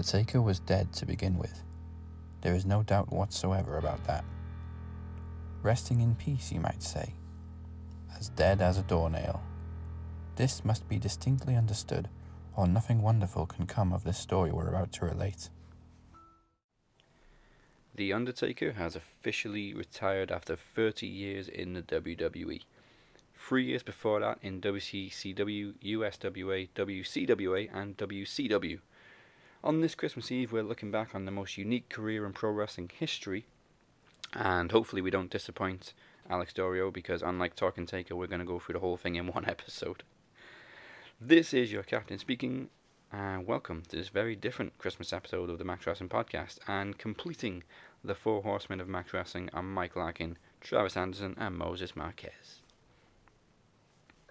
Undertaker was dead to begin with. There is no doubt whatsoever about that. Resting in peace, you might say. As dead as a doornail. This must be distinctly understood, or nothing wonderful can come of this story we're about to relate. The Undertaker has officially retired after 30 years in the WWE. Three years before that in WCCW, USWA, WCWA, and WCW. On this Christmas Eve, we're looking back on the most unique career in pro wrestling history, and hopefully, we don't disappoint Alex Dorio because, unlike Talking Taker, we're going to go through the whole thing in one episode. This is your captain speaking, and welcome to this very different Christmas episode of the Max Wrestling Podcast. And completing the four horsemen of Max Wrestling are Mike Larkin, Travis Anderson, and Moses Marquez.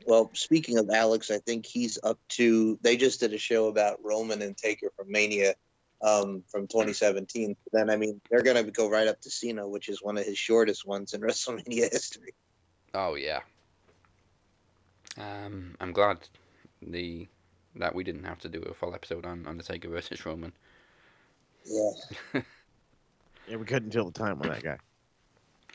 Well, speaking of Alex, I think he's up to. They just did a show about Roman and Taker from Mania um, from 2017. Then, I mean, they're going to go right up to Cena, which is one of his shortest ones in WrestleMania history. Oh yeah. Um, I'm glad the that we didn't have to do a full episode on Undertaker versus Roman. Yeah. Yeah, we couldn't fill the time on that guy.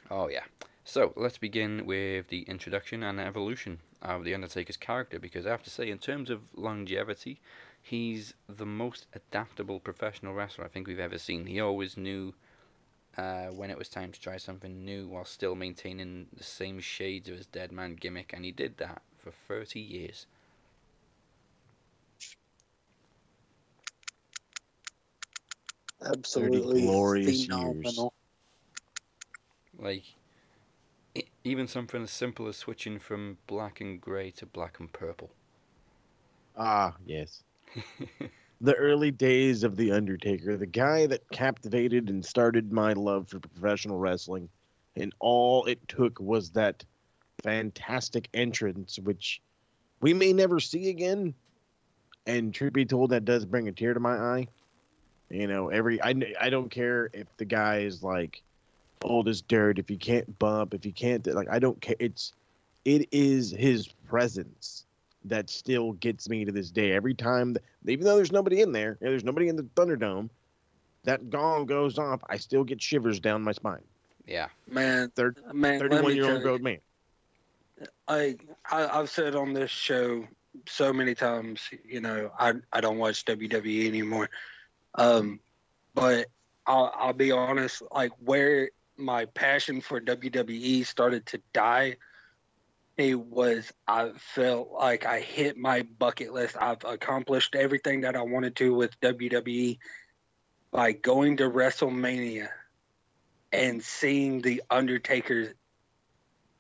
Oh yeah. So let's begin with the introduction and evolution of the Undertaker's character, because I have to say, in terms of longevity, he's the most adaptable professional wrestler I think we've ever seen. He always knew uh, when it was time to try something new while still maintaining the same shades of his dead man gimmick, and he did that for 30 years. Absolutely. glorious phenomenal. Like, e- even something as simple as switching from black and grey to black and purple. Ah, yes. the early days of The Undertaker, the guy that captivated and started my love for professional wrestling. And all it took was that fantastic entrance, which we may never see again. And truth be told, that does bring a tear to my eye. You know, every I, I don't care if the guy is like old as dirt, if you can't bump, if you can't like I don't care. It's it is his presence that still gets me to this day. Every time, even though there's nobody in there, there's nobody in the Thunderdome, that gong goes off. I still get shivers down my spine. Yeah. Man, Thir- man, let me 31 year tell old you, grown man. I, I I've said on this show so many times, you know, I I don't watch WWE anymore. Um, but I'll I'll be honest, like where my passion for WWE started to die, it was I felt like I hit my bucket list. I've accomplished everything that I wanted to with WWE by going to WrestleMania and seeing the Undertaker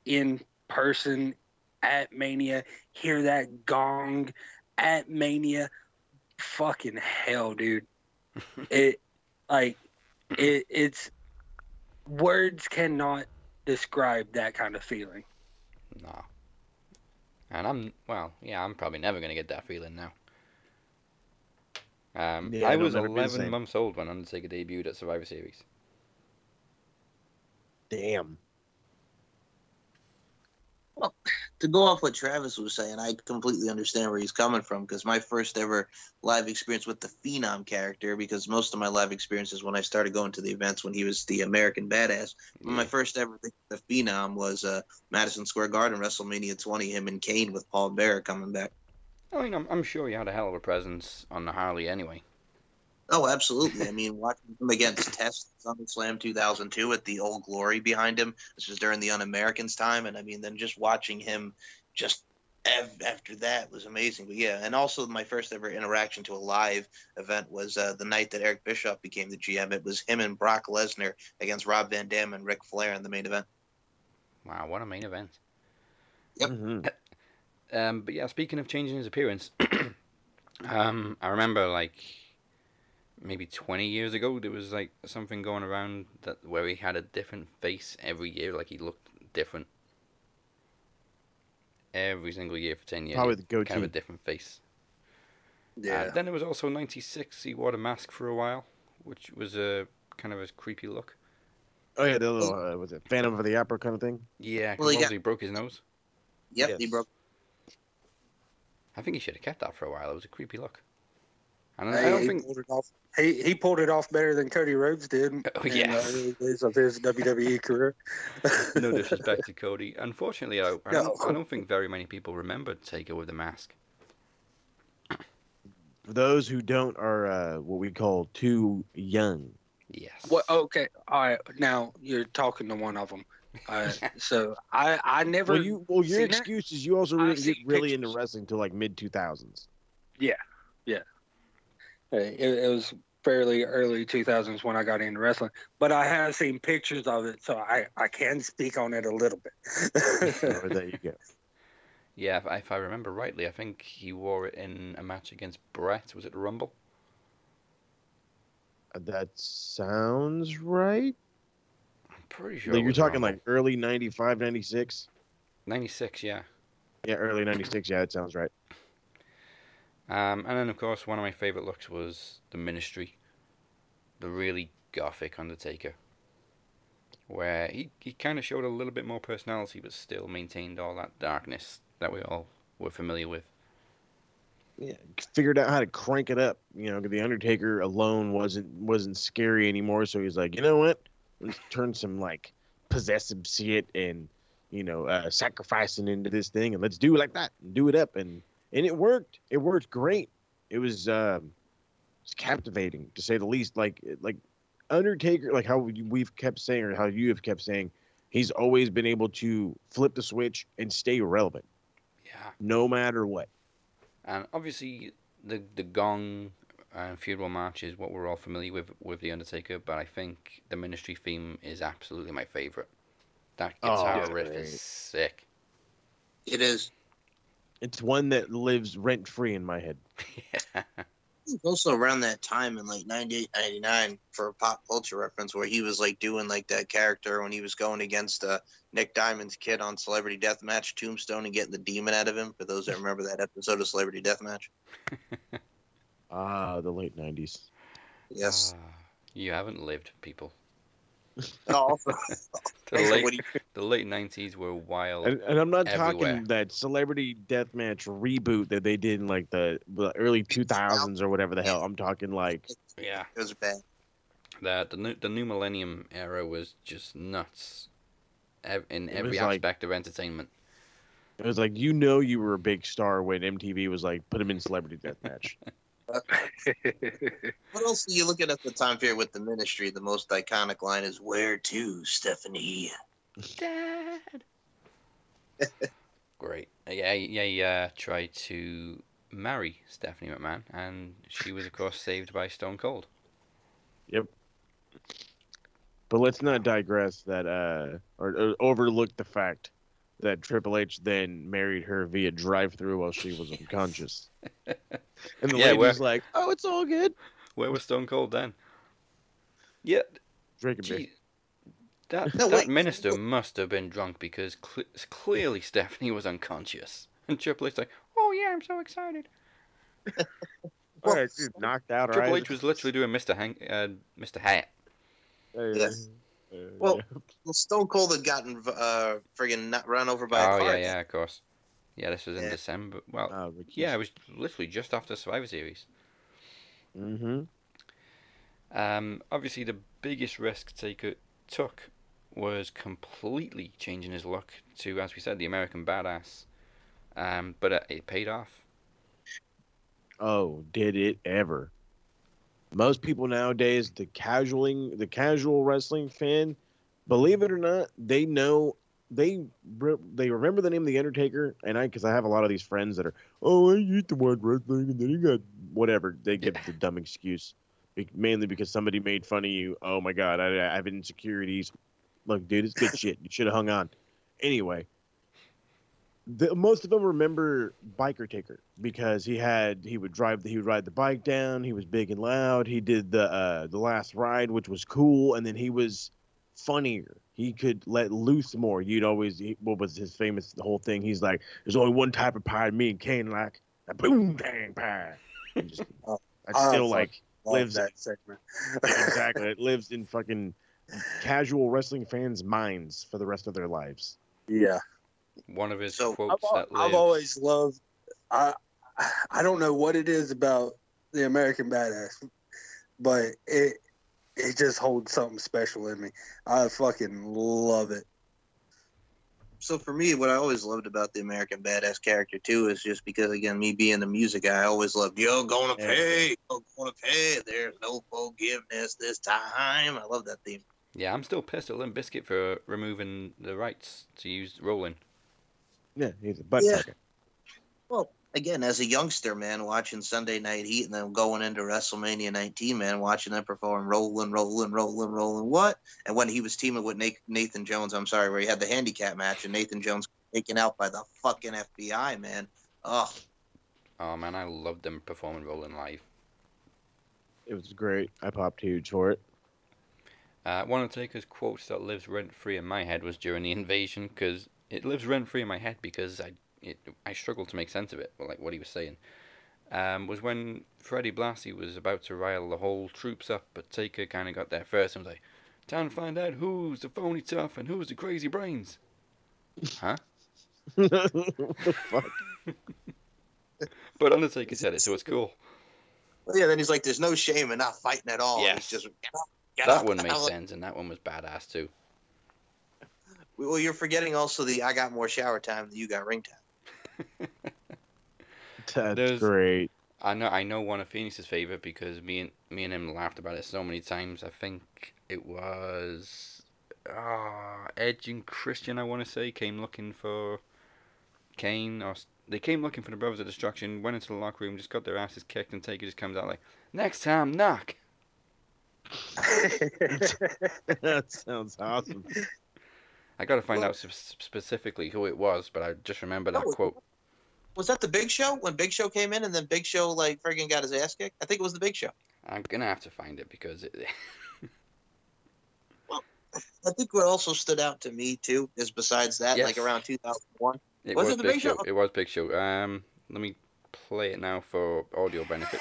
in person at Mania, hear that gong at Mania. Fucking hell, dude. it like it it's words cannot describe that kind of feeling. No. And I'm well, yeah, I'm probably never gonna get that feeling now. Um, Yeah, I was never be the 11 months old when Undertaker debuted at Survivor Series. Damn. To go off what Travis was saying, I completely understand where he's coming from because my first ever live experience with the Phenom character, because most of my live experiences when I started going to the events when he was the American Badass, my first ever thing with the Phenom was uh, Madison Square Garden WrestleMania 20, him and Kane with Paul Bearer coming back. I mean, I'm, I'm sure he had a hell of a presence on the Harley anyway. Oh, absolutely. I mean, watching him against Test SummerSlam 2002 with the old glory behind him. This was during the Un-Americans time, and I mean, then just watching him just ev- after that was amazing. But yeah, and also my first ever interaction to a live event was uh, the night that Eric Bischoff became the GM. It was him and Brock Lesnar against Rob Van Dam and Ric Flair in the main event. Wow, what a main event. Yep. Mhm. Um, but yeah, speaking of changing his appearance, um, I remember like maybe 20 years ago there was like something going around that where he had a different face every year, like he looked different every single year for 10 years. Probably he the had kind of a different face. Uh, then there was also 96. He wore a mask for a while, which was a kind of a creepy look. Oh yeah, the little uh, was it Phantom of the Opera kind of thing. yeah Well, he got- he broke his nose. Yep, he broke. I think he should have kept that for a while. It was a creepy look. And Hey, I don't he think pulled it off. He he pulled it off better than Cody Rhodes did. Oh, in the early days of his WWE career. no disrespect to Cody. Unfortunately, I, I, don't, I don't think very many people remember Taker with the mask. For those who don't are uh, what we call too young. Yes. What? Okay, all right. Now you're talking to one of them. Uh, so I I never. Well, you well your seen excuse is you also I've didn't get seen really into wrestling until like mid two thousands. It, it was fairly early 2000s when I got into wrestling, but I have seen pictures of it, so I, I can speak on it a little bit. So there you go. Yeah, if, if I remember rightly, I think he wore it in a match against Brett. Was it the Rumble? Uh, That sounds right. I'm pretty sure. Like, it you're talking Rumble. like early 95, 96? 96, yeah. Yeah, early 96. Yeah, it sounds right. Um, and then, of course, one of my favourite looks was the Ministry. The really gothic Undertaker. Where he, he kind of showed a little bit more personality, but still maintained all that darkness that we all were familiar with. Yeah, figured out how to crank it up. You know, the Undertaker alone wasn't wasn't scary anymore. So he's like, you know what? Let's turn some like possessive shit and you know uh, sacrificing into this thing, and let's do it like that and do it up, and and it worked. It worked great. It was um, it's captivating to say the least. Like like Undertaker, like how we've kept saying, or how you have kept saying, he's always been able to flip the switch and stay relevant, Yeah. no matter what. And obviously, the the gong and funeral march is what we're all familiar with with the Undertaker. But I think the Ministry theme is absolutely my favorite. That Oh, guitar it's riff is sick. It is. It's one that lives rent free in my head. yeah. also around that time in like 98 99 for a pop culture reference where he was like doing like that character when he was going against uh, nick diamond's kid on celebrity deathmatch tombstone and getting the demon out of him for those that remember that episode of celebrity deathmatch Ah, the late nineties. yes Ah, you haven't lived, people. Oh, The late, what do you- the late 90s were wild. And, and I'm not Everywhere. talking that celebrity deathmatch reboot that they did in like the, the early 2000s or whatever the hell. I'm talking like Yeah. it was bad The, the, new, the new millennium era was just nuts ev- in every was like- aspect of entertainment. it was like you know you were a big star when MTV was like put him in celebrity deathmatch. what else are you looking at the time period with the ministry the most iconic line is where to stephanie Dad. Great. Yeah, yeah, yeah. Tried to marry Stephanie McMahon, and she was, of course, saved by Stone Cold. Yep. But let's not digress that uh or, or overlook the fact that Triple H then married her via drive-through while she was unconscious. And the Yeah, lady where- was like, "Oh, it's all good." Where was Stone Cold then? Yeah, Drinking beer. that No, that wait. minister must have been drunk because cle clearly Stephanie was unconscious, and Triple H like, "Oh yeah, I'm so excited." All right, she's knocked out. Triple right? H was literally doing Mr. Hank, uh, Mr. Hat. Yes. Well, well stone cold had gotten uh friggin' not run over by a Oh car yeah, yeah, of course. Yeah, this was in Yeah. December. Well, Oh, yeah, it was literally just after Survivor Series. Mm-hmm. Um, obviously, the biggest risk Taker took was completely changing his look to, as we said, the American Badass. Um, but uh, it paid off. Oh, did it ever? Most people nowadays, the casualing, the casual wrestling fan, believe it or not, they know they re- they remember the name of the Undertaker, and I because I have a lot of these friends that are, oh, I used to watch wrestling, and then he got whatever. They give the dumb excuse, mainly because somebody made fun of you. Oh my God, I, I have insecurities. Look, dude, it's good shit. You should have hung on. Anyway, the, most of them remember Biker Taker because he had he would drive the, he would ride the bike down. He was big and loud. He did the uh, the last ride, which was cool, and then he was funnier. He could let loose more. You'd always he, what was his famous the whole thing. He's like, "There's only one type of pie me and Kane like a boom bang pie." Just- Oh, I I still fuck- like Love Lives- that segment. exactly. It lives in fucking casual wrestling fans' minds for the rest of their lives. yeah. One of his So, I've, quotes al- that I've always loved. I I don't know what it is about the American Badass, but it it just holds something special in me. I fucking love it. So for me, what I always loved about the American Badass character too is just because again, me being the music guy, I always loved yo gonna pay, yo gonna pay. There's no forgiveness this time. I love that theme. Yeah, I'm still pissed at Limp Bizkit for removing the rights to use Rolling. Yeah, he's a butt Yeah. fucker. Well, again, as a youngster, man, watching Sunday Night Heat and then going into WrestleMania 19, man, watching them perform rolling, rolling, rolling, rolling, what? And when he was teaming with Nathan Jones, I'm sorry, where he had the handicap match and Nathan Jones taken out by the fucking FBI, man. Oh, Oh man, I loved them performing Rolling live. It was great. I popped huge for it. Uh, one of Taker's quotes that lives rent free in my head was during the invasion because it lives rent free in my head because I it, I struggled to make sense of it, but like what he was saying. Um, was when Freddie Blassie was about to rile the whole troops up, but Taker kind of got there first and was like, "Time to find out who's the phony tough and who's the crazy brains." Huh? fuck? But Undertaker said it, so it's cool. Well, yeah, then he's like, there's no shame in not fighting at all. Yes. He's just, get up, get That up. one made I'm sense, and that one was badass too. Well, you're forgetting also the I got more shower time than you got ring time. That's There's- great. I know I know one of Phoenix's favorite because me and me and him laughed about it so many times. I think it was ah Edge and Christian. I want to say came looking for Kane or they came looking for the Brothers of Destruction. Went into the locker room, just got their asses kicked, and Taker just comes out like, "Next time, knock." that sounds awesome. I got to find Well- out sp- specifically who it was, but I just remember that No, quote. Was that the Big Show when Big Show came in and then Big Show like friggin' got his ass kicked? I think it was the Big Show. I'm gonna have to find it because it, I think what also stood out to me too is besides that, like around 2001. it Was was, it the Big Big Show. Show? It was Big Show. Um, let me play it now for audio benefit.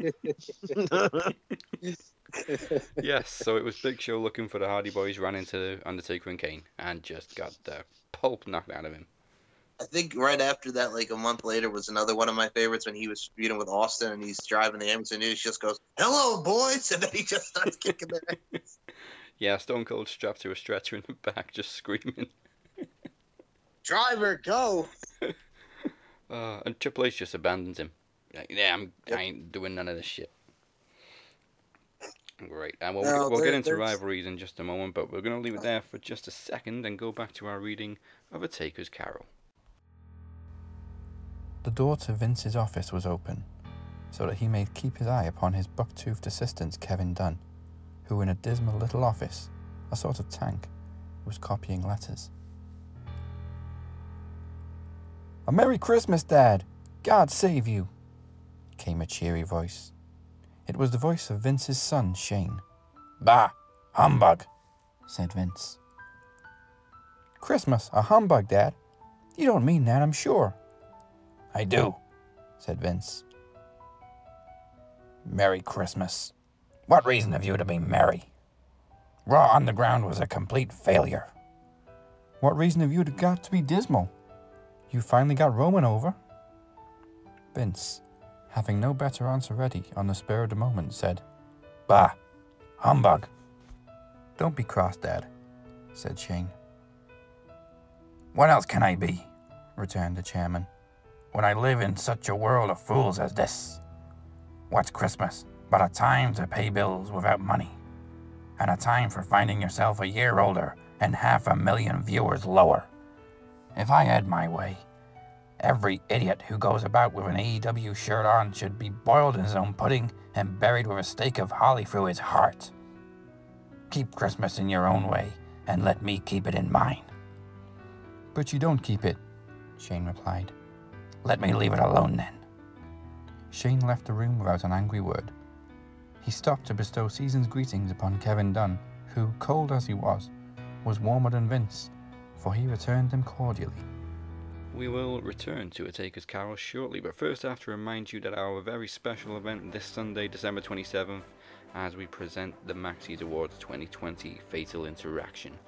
yes, so it was Big Show looking for the Hardy Boys, ran into Undertaker and Kane, and just got the pulp knocked out of him. I think right after that, like a month later, was another one of my favorites when he was feuding with Austin and he's driving the ambulance and he just goes, "Hello, boys," and then he just starts kicking their ass. Yeah, Stone Cold strapped to a stretcher in the back, just screaming. Driver, go! Uh, and Triple H just abandons him. Like, yeah, I'm, I ain't doing none of this shit. Great. And we'll, No, we'll there- get into there's- rivalries in just a moment, but we're going to leave it uh. there for just a second and go back to our reading of A Taker's Carol. The door to Vince's office was open, so that he may keep his eye upon his buck-toothed assistant Kevin Dunn, who in a dismal little office, a sort of tank, was copying letters. A Merry Christmas, Dad! God save you! Came a cheery voice. It was the voice of Vince's son, Shane. Bah! Humbug! said Vince. Christmas, a humbug, Dad? You don't mean that, I'm sure. I do, said Vince. Merry Christmas. What reason have you to be merry? Raw Underground was a complete failure. What reason have you got to be dismal? You finally got Roman over? Vince, having no better answer ready on the spur of the moment, said, Bah, humbug. Don't be cross, Dad, said Shane. What else can I be? returned the chairman when I live in such a world of fools as this. What's Christmas but a time to pay bills without money, and a time for finding yourself a year older and half a million viewers lower? If I had my way, Every idiot who goes about with an AEW shirt on should be boiled in his own pudding and buried with a stake of holly through his heart. Keep Christmas in your own way, and let me keep it in mine. But you don't keep it, Shane replied. Let me leave it alone then. Shane left the room without an angry word. He stopped to bestow season's greetings upon Kevin Dunn, who, cold as he was, was warmer than Vince, for he returned them cordially. We will return to A Taker's Carol shortly, but first I have to remind you that our very special event this Sunday, December 27th, as we present the Maxis Awards 2020 Fatal Interaction.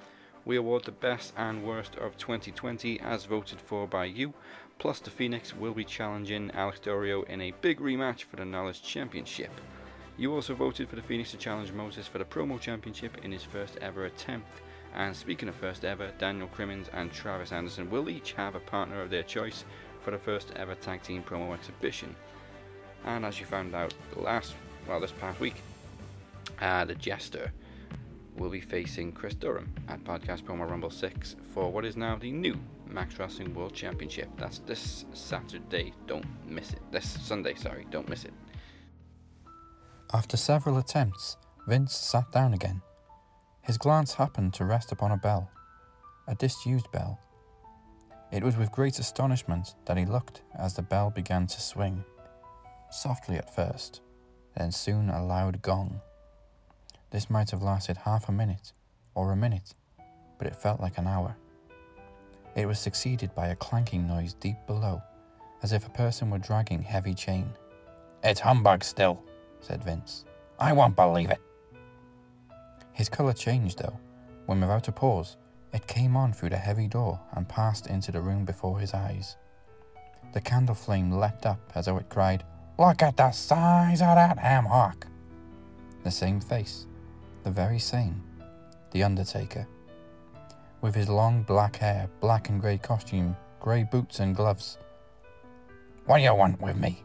We award the best and worst of 2020 as voted for by you, plus the Phoenix will be challenging Alex Dorio in a big rematch for the Knowledge Championship. You also voted for the Phoenix to challenge Moses for the Promo Championship in his first ever attempt. And speaking of first ever, Daniel Crimmins and Travis Anderson will each have a partner of their choice for the first ever tag team promo exhibition. And as you found out last, well, this past week, uh, the Jester will be facing Chris Durham at Podcast Promo Rumble 6 for what is now the new Max Wrestling World Championship. That's this Saturday, don't miss it. This Sunday, sorry, don't miss it. After several attempts, Vince sat down again. His glance happened to rest upon a bell, a disused bell. It was with great astonishment that he looked as the bell began to swing, softly at first, then soon a loud gong. This might have lasted half a minute or a minute, but it felt like an hour. It was succeeded by a clanking noise deep below, as if a person were dragging heavy chain. It's humbug still, said Vince. I won't believe it. His colour changed, though, when without a pause, it came on through the heavy door and passed into the room before his eyes. The candle flame leapt up as though it cried, Look at the size of that ham hock! The same face, the very same, the Undertaker. With his long black hair, black and grey costume, grey boots and gloves. What do you want with me?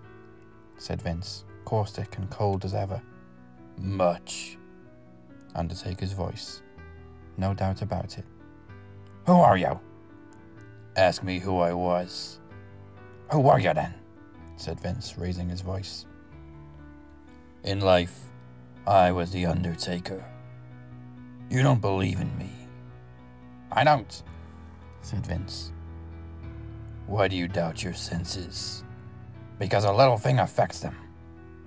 said Vince, caustic and cold as ever. Much. Undertaker's voice. No doubt about it. Who are you? Ask me who I was. Who were you then? said Vince, raising his voice. In life, I was the Undertaker. You don't believe in me. I don't, said Vince. Why do you doubt your senses? Because a little thing affects them.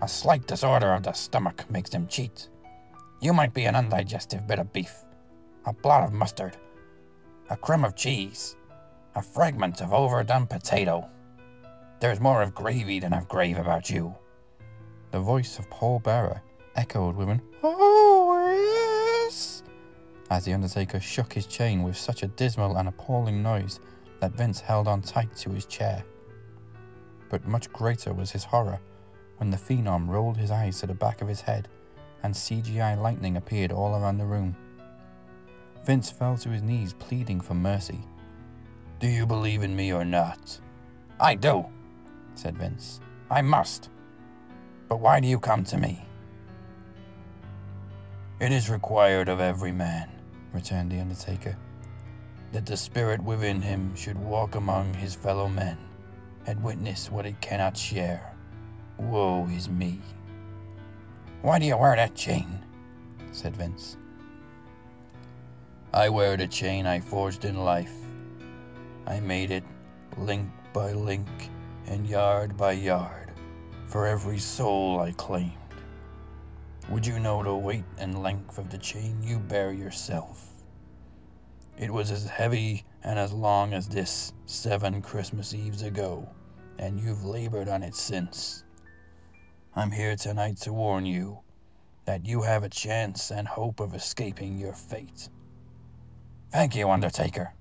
A slight disorder of the stomach makes them cheat. You might be an undigestive bit of beef, a blot of mustard, a crumb of cheese, a fragment of overdone potato. There's more of gravy than of grave about you. The voice of Paul Bearer echoed with an Oh, yes, as the Undertaker shook his chain with such a dismal and appalling noise that Vince held on tight to his chair. But much greater was his horror when the Phenom rolled his eyes to the back of his head and CGI lightning appeared all around the room. Vince fell to his knees, pleading for mercy. Do you believe in me or not? I do, said Vince. I must. But why do you come to me? It is required of every man, returned the Undertaker, that the spirit within him should walk among his fellow men and witness what it cannot share. Woe is me. Why do you wear that chain? said Vince. I wear the chain I forged in life. I made it link by link and yard by yard for every soul I claimed. Would you know the weight and length of the chain you bear yourself? It was as heavy and as long as this seven Christmas Eves ago, and you've labored on it since. I'm here tonight to warn you that you have a chance and hope of escaping your fate. Thank you, Undertaker.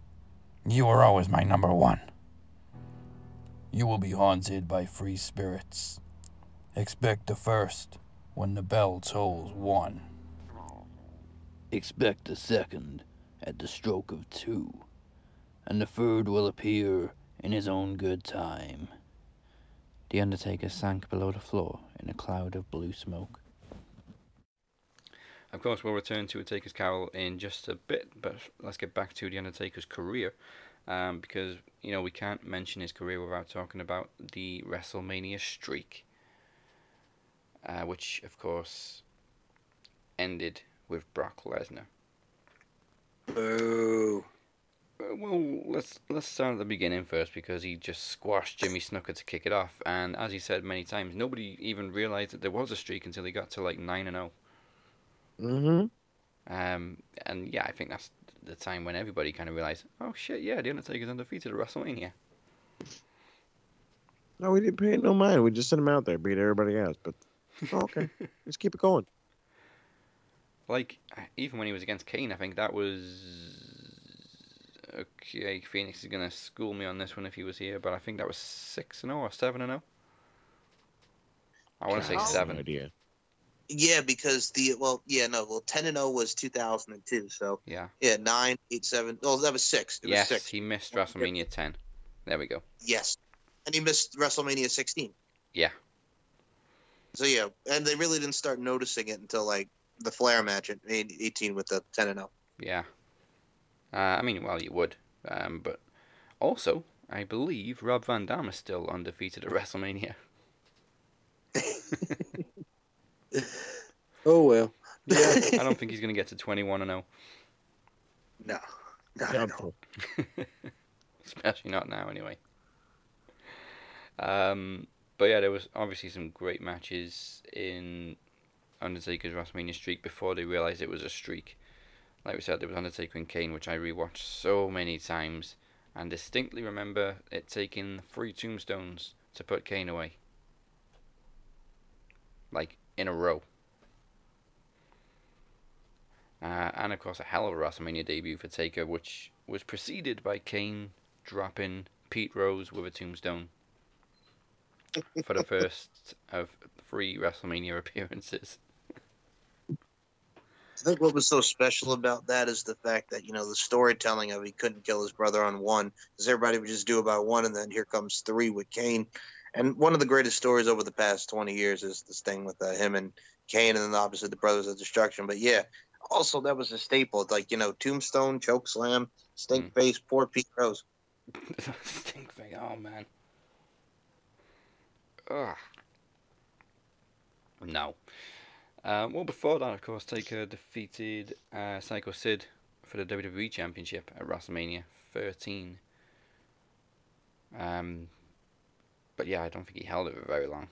You were always my number one. You will be haunted by free spirits. Expect the first when the bell tolls one. Expect the second at the stroke of two, and the third will appear in his own good time. The Undertaker sank below the floor in a cloud of blue smoke. Of course, we'll return to Undertaker's Carol in just a bit, but let's get back to The Undertaker's career. um, because you know we can't mention his career without talking about the WrestleMania streak, uh, which of course ended with Brock Lesnar. Boo. Well, let's let's start at the beginning first because he just squashed Jimmy Snuka to kick it off, and as he said many times, nobody even realized that there was a streak until he got to like nine and zero. Mm-hmm. Um, and yeah, I think that's the time when everybody kind of realized, oh shit, yeah, the Undertaker's undefeated at WrestleMania. No, we didn't pay it no mind. We just sent him out there, beat everybody else. But oh, okay, let's keep it going. Like even when he was against Kane, I think that was okay. Phoenix is gonna school me on this one if he was here, but I think that was six and zero or seven and zero. I want to say Oh. No seven. idea. Yeah, because the well, yeah, no, well, ten and zero was two thousand and two. So Yeah. yeah, nine, eight, seven. Oh, that was six. It was Yes, six. he missed WrestleMania ten. There we go. Yes, and he missed WrestleMania sixteen. Yeah. So yeah, and they really didn't start noticing it until like the Flair match at eighteen with the ten and oh. zero. Yeah. Uh, I mean, well, you would, um, but also, I believe Rob Van Dam is still undefeated at WrestleMania. Oh well. Yeah, I don't think he's gonna get to twenty-one and oh. zero. No, no, no. Doubtful. especially not now anyway. Um, but yeah, there was obviously some great matches in Undertaker's WrestleMania streak before they realized it was a streak. Like we said, there was Undertaker and Kane, which I rewatched so many times, and distinctly remember it taking three tombstones to put Kane away. Like in a row. Uh, and of course, a hell of a WrestleMania debut for Taker, which was preceded by Kane dropping Pete Rose with a tombstone for the first of three WrestleMania appearances. I think what was so special about that is the fact that you know the storytelling of he couldn't kill his brother on one because everybody would just do about one, and then here comes three with Kane. And one of the greatest stories over the past twenty years is this thing with uh, him and Kane, and then obviously the Brothers of Destruction. But yeah, also that was a staple, like you know Tombstone, Choke Slam, Stink Face, poor Pete Rose. Stink face, oh man. Ugh. No. Um, well, before that, of course, Taker defeated uh, Psycho Sid for the WWE Championship at WrestleMania 13. Um, but yeah, I don't think he held it for very long.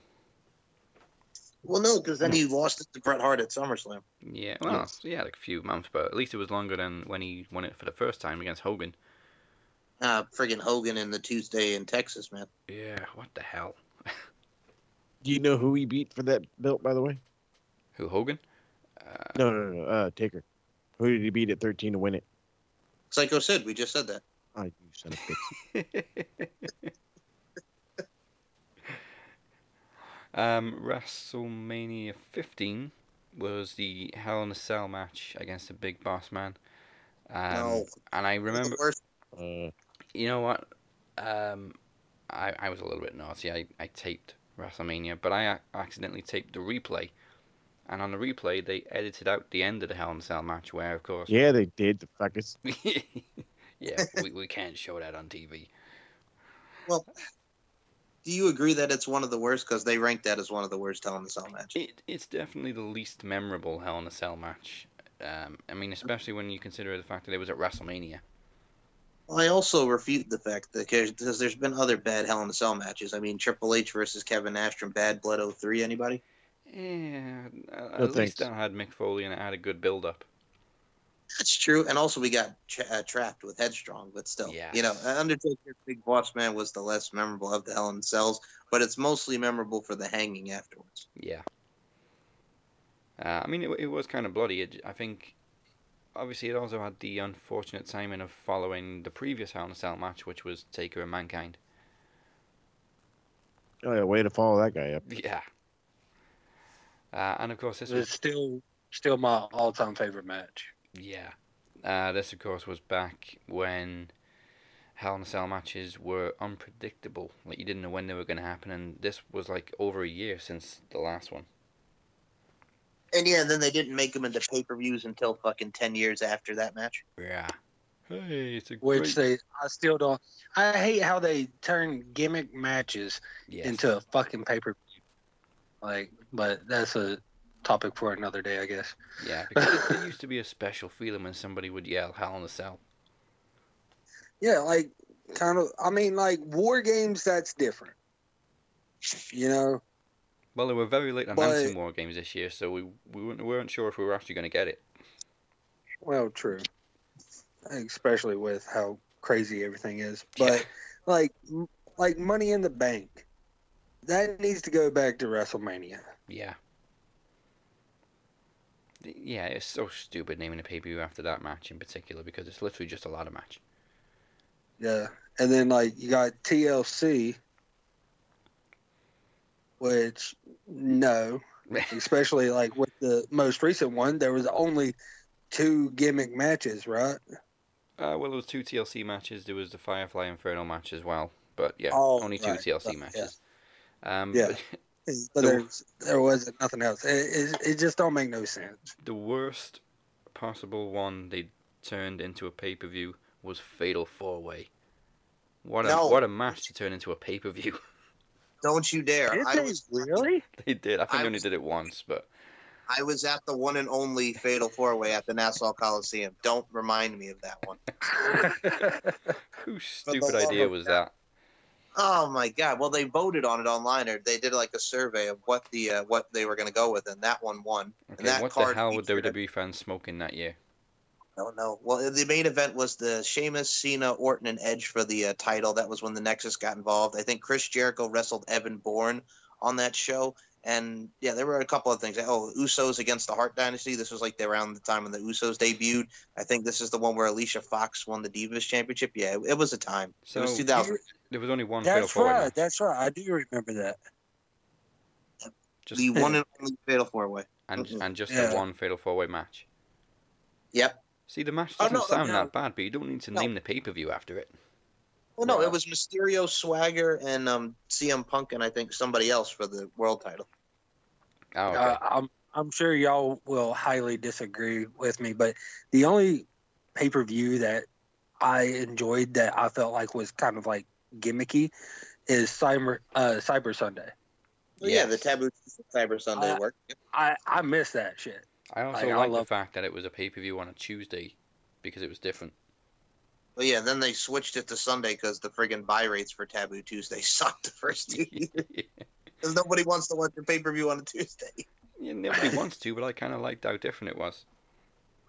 Well, no, because then he lost it to Bret Hart at SummerSlam. Yeah, well, yeah, like a few months, but at least it was longer than when he won it for the first time against Hogan. Uh, friggin' Hogan in the Tuesday in Texas, man. Yeah, what the hell? Do you know who he beat for that belt, by the way? Who, Hogan? Uh, No, no, no. Uh, Taker. Who did he beat at 13 to win it? Psycho Sid, we just said that. Oh, you son of a bitch. um, WrestleMania 15 was the Hell in a Cell match against the Big Boss Man. Um, no, And I remember, worst. Uh, you know what? Um, I, I was a little bit naughty. I, I taped WrestleMania, but I accidentally taped the replay. And on the replay, they edited out the end of the Hell in a Cell match, where, of course, yeah, they did. The fuckers. yeah, we, we can't show that on TV. Well, do you agree that it's one of the worst? Because they ranked that as one of the worst Hell in a Cell matches. It, it's definitely the least memorable Hell in a Cell match. Um, I mean, especially when you consider the fact that it was at WrestleMania. I also refute the fact that because there's been other bad Hell in a Cell matches. I mean, Triple H versus Kevin Nash from Bad Blood 03. Anybody? Yeah, uh, at No least thanks. that had Mick Foley and it had a good build up. That's true. And also, we got tra- uh, trapped with Headstrong, but still, you know, Yes. Undertaker Big Boss Man was the less memorable of the Hell in Cells, but it's mostly memorable for the hanging afterwards. Yeah. Uh, I mean, it, it was kind of bloody. It, I think, obviously, it also had the unfortunate timing of following the previous Hell in a Cell match, which was Taker and Mankind. Oh, yeah, way to follow that guy up. Yeah. Uh, and of course, this It's was still still my all time favorite match. Yeah. Uh, this, of course, was back when Hell in a Cell matches were unpredictable. Like, you didn't know when they were going to happen, and this was like over a year since the last one. And yeah, then they didn't make them into pay per views until fucking 10 years after that match. Yeah. Hey, it's a which great. they I still don't. I hate how they turn gimmick matches Yes. into a fucking pay per view. Like, but that's a topic for another day, I guess. Yeah, because there used to be a special feeling when somebody would yell "Hell in the Cell." Yeah, like kind of. I mean, like war games. That's different. You know. Well, they were very late But- announcing war games this year, so we we weren't, we weren't sure if we were actually going to get it. Well, true. Especially with how crazy everything is, but like, like Money in the Bank, that needs to go back to WrestleMania. Yeah. Yeah, it's so stupid naming a pay per view after that match in particular because it's literally just a ladder match. Yeah, and then like you got TLC, which no, especially like with the most recent one, there was only two gimmick matches, right? Uh, well, there was two TLC matches. There was the Firefly Inferno match as well, but yeah, Oh, only two right, TLC matches. Um, Yeah. but But The- there's there wasn't nothing else. It, it, it just don't make no sense. the worst possible one they turned into a pay per view was Fatal Four Way. What a No. what a match to turn into a pay per view. Don't you dare! Did I they was really? they did. I think I they only was- did it once, but I was at the one and only Fatal Four Way at the Nassau Coliseum. Don't remind me of that one. whose stupid idea of was that? Oh my god! Well, they voted on it online, or they did like a survey of what the uh, what they were going to go with, and that one won. Okay, that what the hell were a- WWE fans smoking that year? I don't know. Well, the main event was the Sheamus, Cena, Orton, and Edge for the uh, title. That was when the Nexus got involved. I think Chris Jericho wrestled Evan Bourne on that show. And yeah, there were a couple of things. Oh, Usos against the Hart Dynasty. This was like around the time when the Usos debuted. I think this is the one where Alicia Fox won the Divas Championship. Yeah, it, it was a time. So it was 2000. there was only one Fatal That's Four Way right. match. That's right. I do remember that. Just The one and only Fatal Four Way. and and just Yeah. the one Fatal Four Way match. Yep. See, the match Oh, doesn't no, sound no. that bad, but you don't need to No. name the pay per view after it. Well, no, Wow. it was Mysterio, Swagger, and um, CM Punk, and I think somebody else for the world title. Oh, okay. Uh, I'm I'm sure y'all will highly disagree with me, but the only pay per view that I enjoyed that I felt like was kind of like gimmicky is Cyber uh, Cyber Sunday. Well, Yeah, the Yes. Taboo Cyber Sunday Uh, work. I I miss that shit. I also I- I like the fact that it was a pay per view on a Tuesday because it was different. Well, yeah, then they switched it to Sunday because the friggin' buy rates for Taboo Tuesday sucked the first two years. Because nobody wants to watch a pay per view on a Tuesday. yeah, nobody wants to, but I kind of liked how different it was.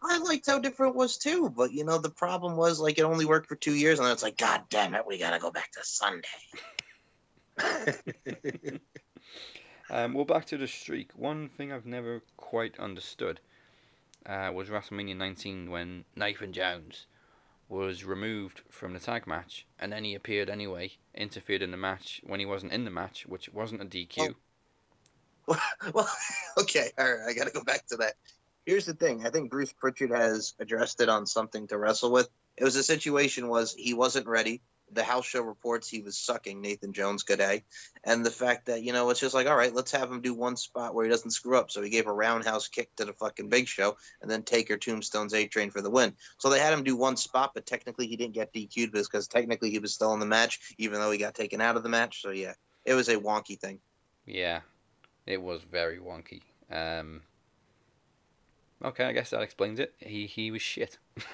I liked how different it was too, but you know the problem was like it only worked for two years, and then it's like, God damn it, we gotta go back to Sunday. Um, well, back to the streak. One thing I've never quite understood uh, was WrestleMania 19 when Nathan Jones was removed from the tag match, and then he appeared anyway, interfered in the match when he wasn't in the match, which wasn't a DQ. Oh. well, okay, all right, I got to go back to that. Here's the thing: I think Bruce Prichard has addressed it on something to wrestle with. It was a situation was he wasn't ready. The house show reports he was sucking Nathan Jones good day, and the fact that you know it's just like all right, let's have him do one spot where he doesn't screw up. So he gave a roundhouse kick to the fucking Big Show, and then take Taker Tombstone's A Train for the win. So they had him do one spot, but technically he didn't get DQ'd because technically he was still in the match, even though he got taken out of the match. So yeah, it was a wonky thing. Yeah, it was very wonky. Um, okay, I guess that explains it. He he was shit.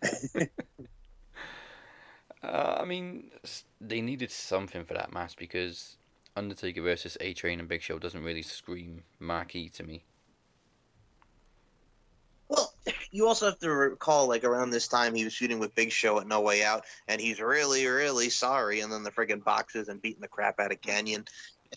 uh, I mean, they needed something for that match because Undertaker versus A Train and Big Show doesn't really scream marquee to me. Well, you also have to recall, like around this time, he was shooting with Big Show at No Way Out, and he's really, really sorry. And then the friggin' boxes and beating the crap out of Kanyon,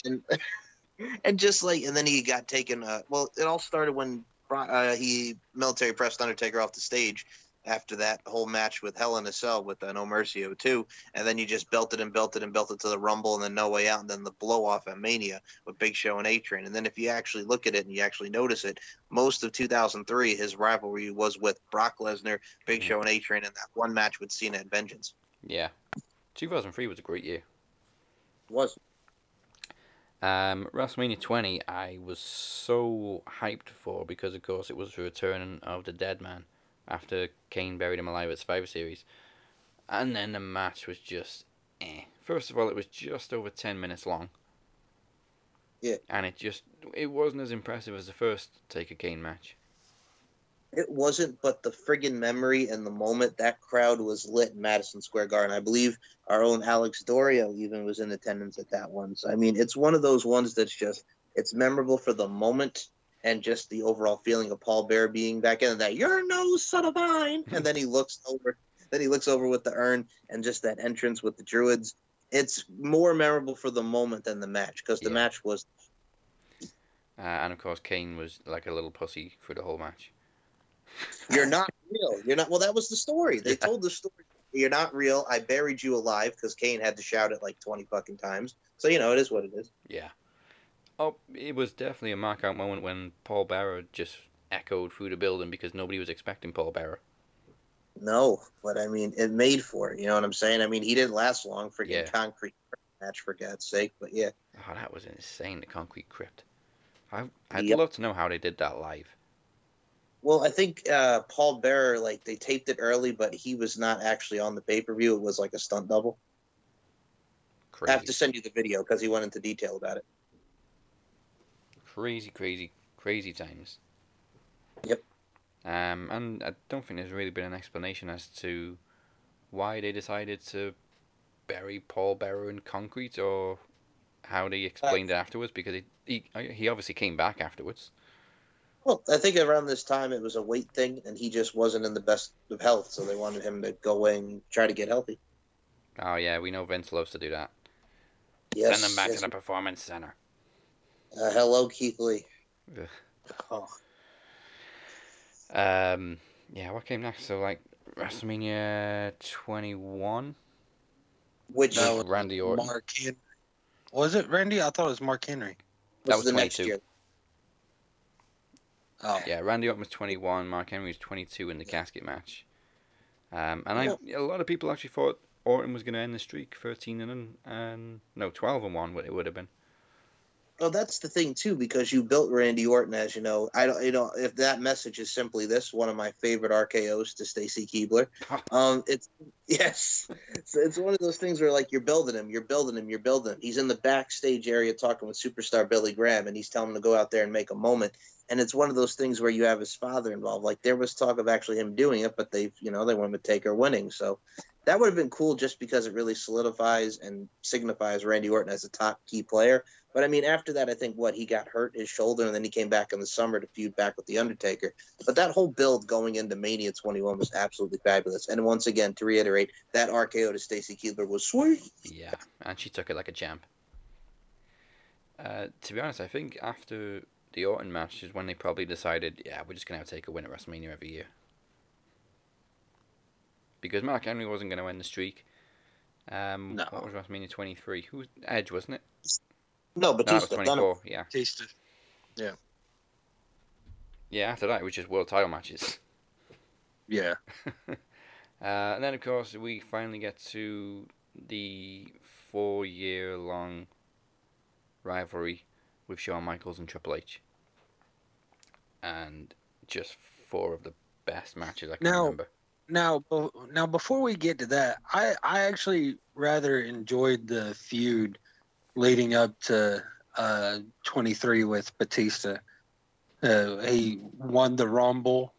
and and just like, and then he got taken. Uh, well, it all started when uh, he military pressed Undertaker off the stage after that whole match with Hell in a Cell with uh, No Mercy 02, and then you just belted and belted and belted to the Rumble, and then No Way Out, and then the blow off at Mania with Big Show and A Train. And then if you actually look at it and you actually notice it most of 2003, his rivalry was with Brock Lesnar, Big Show, and A Train, and that one match with Cena and Vengeance. Yeah, 2003 was a great year. Was Um, WrestleMania 20, I was so hyped for because, of course, it was the return of the Dead Man. After Kane buried him alive at Survivor Series. And then the match was just eh. First of all, it was just over 10 minutes long. Yeah. And it just, it wasn't as impressive as the first Taker Kane match. It wasn't, but the friggin' memory and the moment that crowd was lit in Madison Square Garden. I believe our own Alex Dorio even was in attendance at that one. So I mean, it's one of those ones that's just it's memorable for the moment and just the overall feeling of Paul Bear being back in that you're no son of mine, and then he looks over, then he looks over with the urn and just that entrance with the Druids. It's more memorable for the moment than the match because the Yeah. match was Uh, and of course, Kane was like a little pussy for the whole match. You're not real. You're not. Well, that was the story. They Yeah. told the story. You're not real. I buried you alive because Kane had to shout it like 20 fucking times. So, you know, it is what it is. Yeah. Oh, it was definitely a mark out moment when Paul Bearer just echoed through the building because nobody was expecting Paul Bearer. No, but I mean, it made for it. You know what I'm saying? I mean, he didn't last long. Freaking Yeah. concrete match, for God's sake. But yeah, Oh, that was insane, the concrete crypt. I, I'd Yep. love to know how they did that live. well, I think uh, Paul Bearer, like, they taped it early, but he was not actually on the pay per view. It was like a stunt double. I have to send you the video because he went into detail about it. Crazy, crazy, crazy times. Yep. Um, and I don't think there's really been an explanation as to why they decided to bury Paul Bearer in concrete or how they explained it afterwards because he, he he obviously came back afterwards. Well, I think around this time it was a weight thing, and he just wasn't in the best of health, so they wanted him to go away and try to get healthy. Oh yeah, we know Vince loves to do that. Yes. Send him back yes. to the performance center. Uh, hello, Keith Lee. Ugh. Oh, Um, yeah, what came next? So like WrestleMania 21 which That was Randy Orton. Mark Henry. Was it Randy? I thought it was Mark Henry. that was was the next year. Oh, Yeah, Randy Orton was 21, Mark Henry was 22 in the casket match. Um, and I a lot of people actually thought Orton was going to end the streak 13 and and no 12 and one. What it would have been. Well, that's the thing too, because you built Randy Orton, as you know. I don't, you know, if that message is simply this, one of my favorite RKO's to Stacy Keibler. Um, it's yes, so it's one of those things where like you're building him, you're building him, you're building him. He's in the backstage area talking with superstar Billy Graham, and he's telling him to go out there and make a moment. And it's one of those things where you have his father involved. Like there was talk of actually him doing it, but they've, you know, they went with Taker winning. So that would have been cool just because it really solidifies and signifies Randy Orton as a top key player. But I mean, after that, I think what he got hurt his shoulder, and then he came back in the summer to feud back with the Undertaker. But that whole build going into Mania 21 was absolutely fabulous. And once again, to reiterate, that RKO to Stacy Keibler was sweet. Yeah, and she took it like a champ. Uh, to be honest, I think after the Orton match is when they probably decided, yeah, we're just gonna have to take a win at WrestleMania every year. Because Mark Henry wasn't going to end the streak. Um, No. What was WrestleMania 23? Who was Edge, wasn't it? No, No, that was Batista done it. 24. Yeah. Batista. Yeah. After that, it was just world title matches. Yeah. Uh, and then, of course, we finally get to the four year long rivalry with Shawn Michaels and Triple H. And just four of the best matches I can Now- remember. Now, now before we get to that, I I actually rather enjoyed the feud leading up to uh 23 with Batista. Uh, he won the Rumble,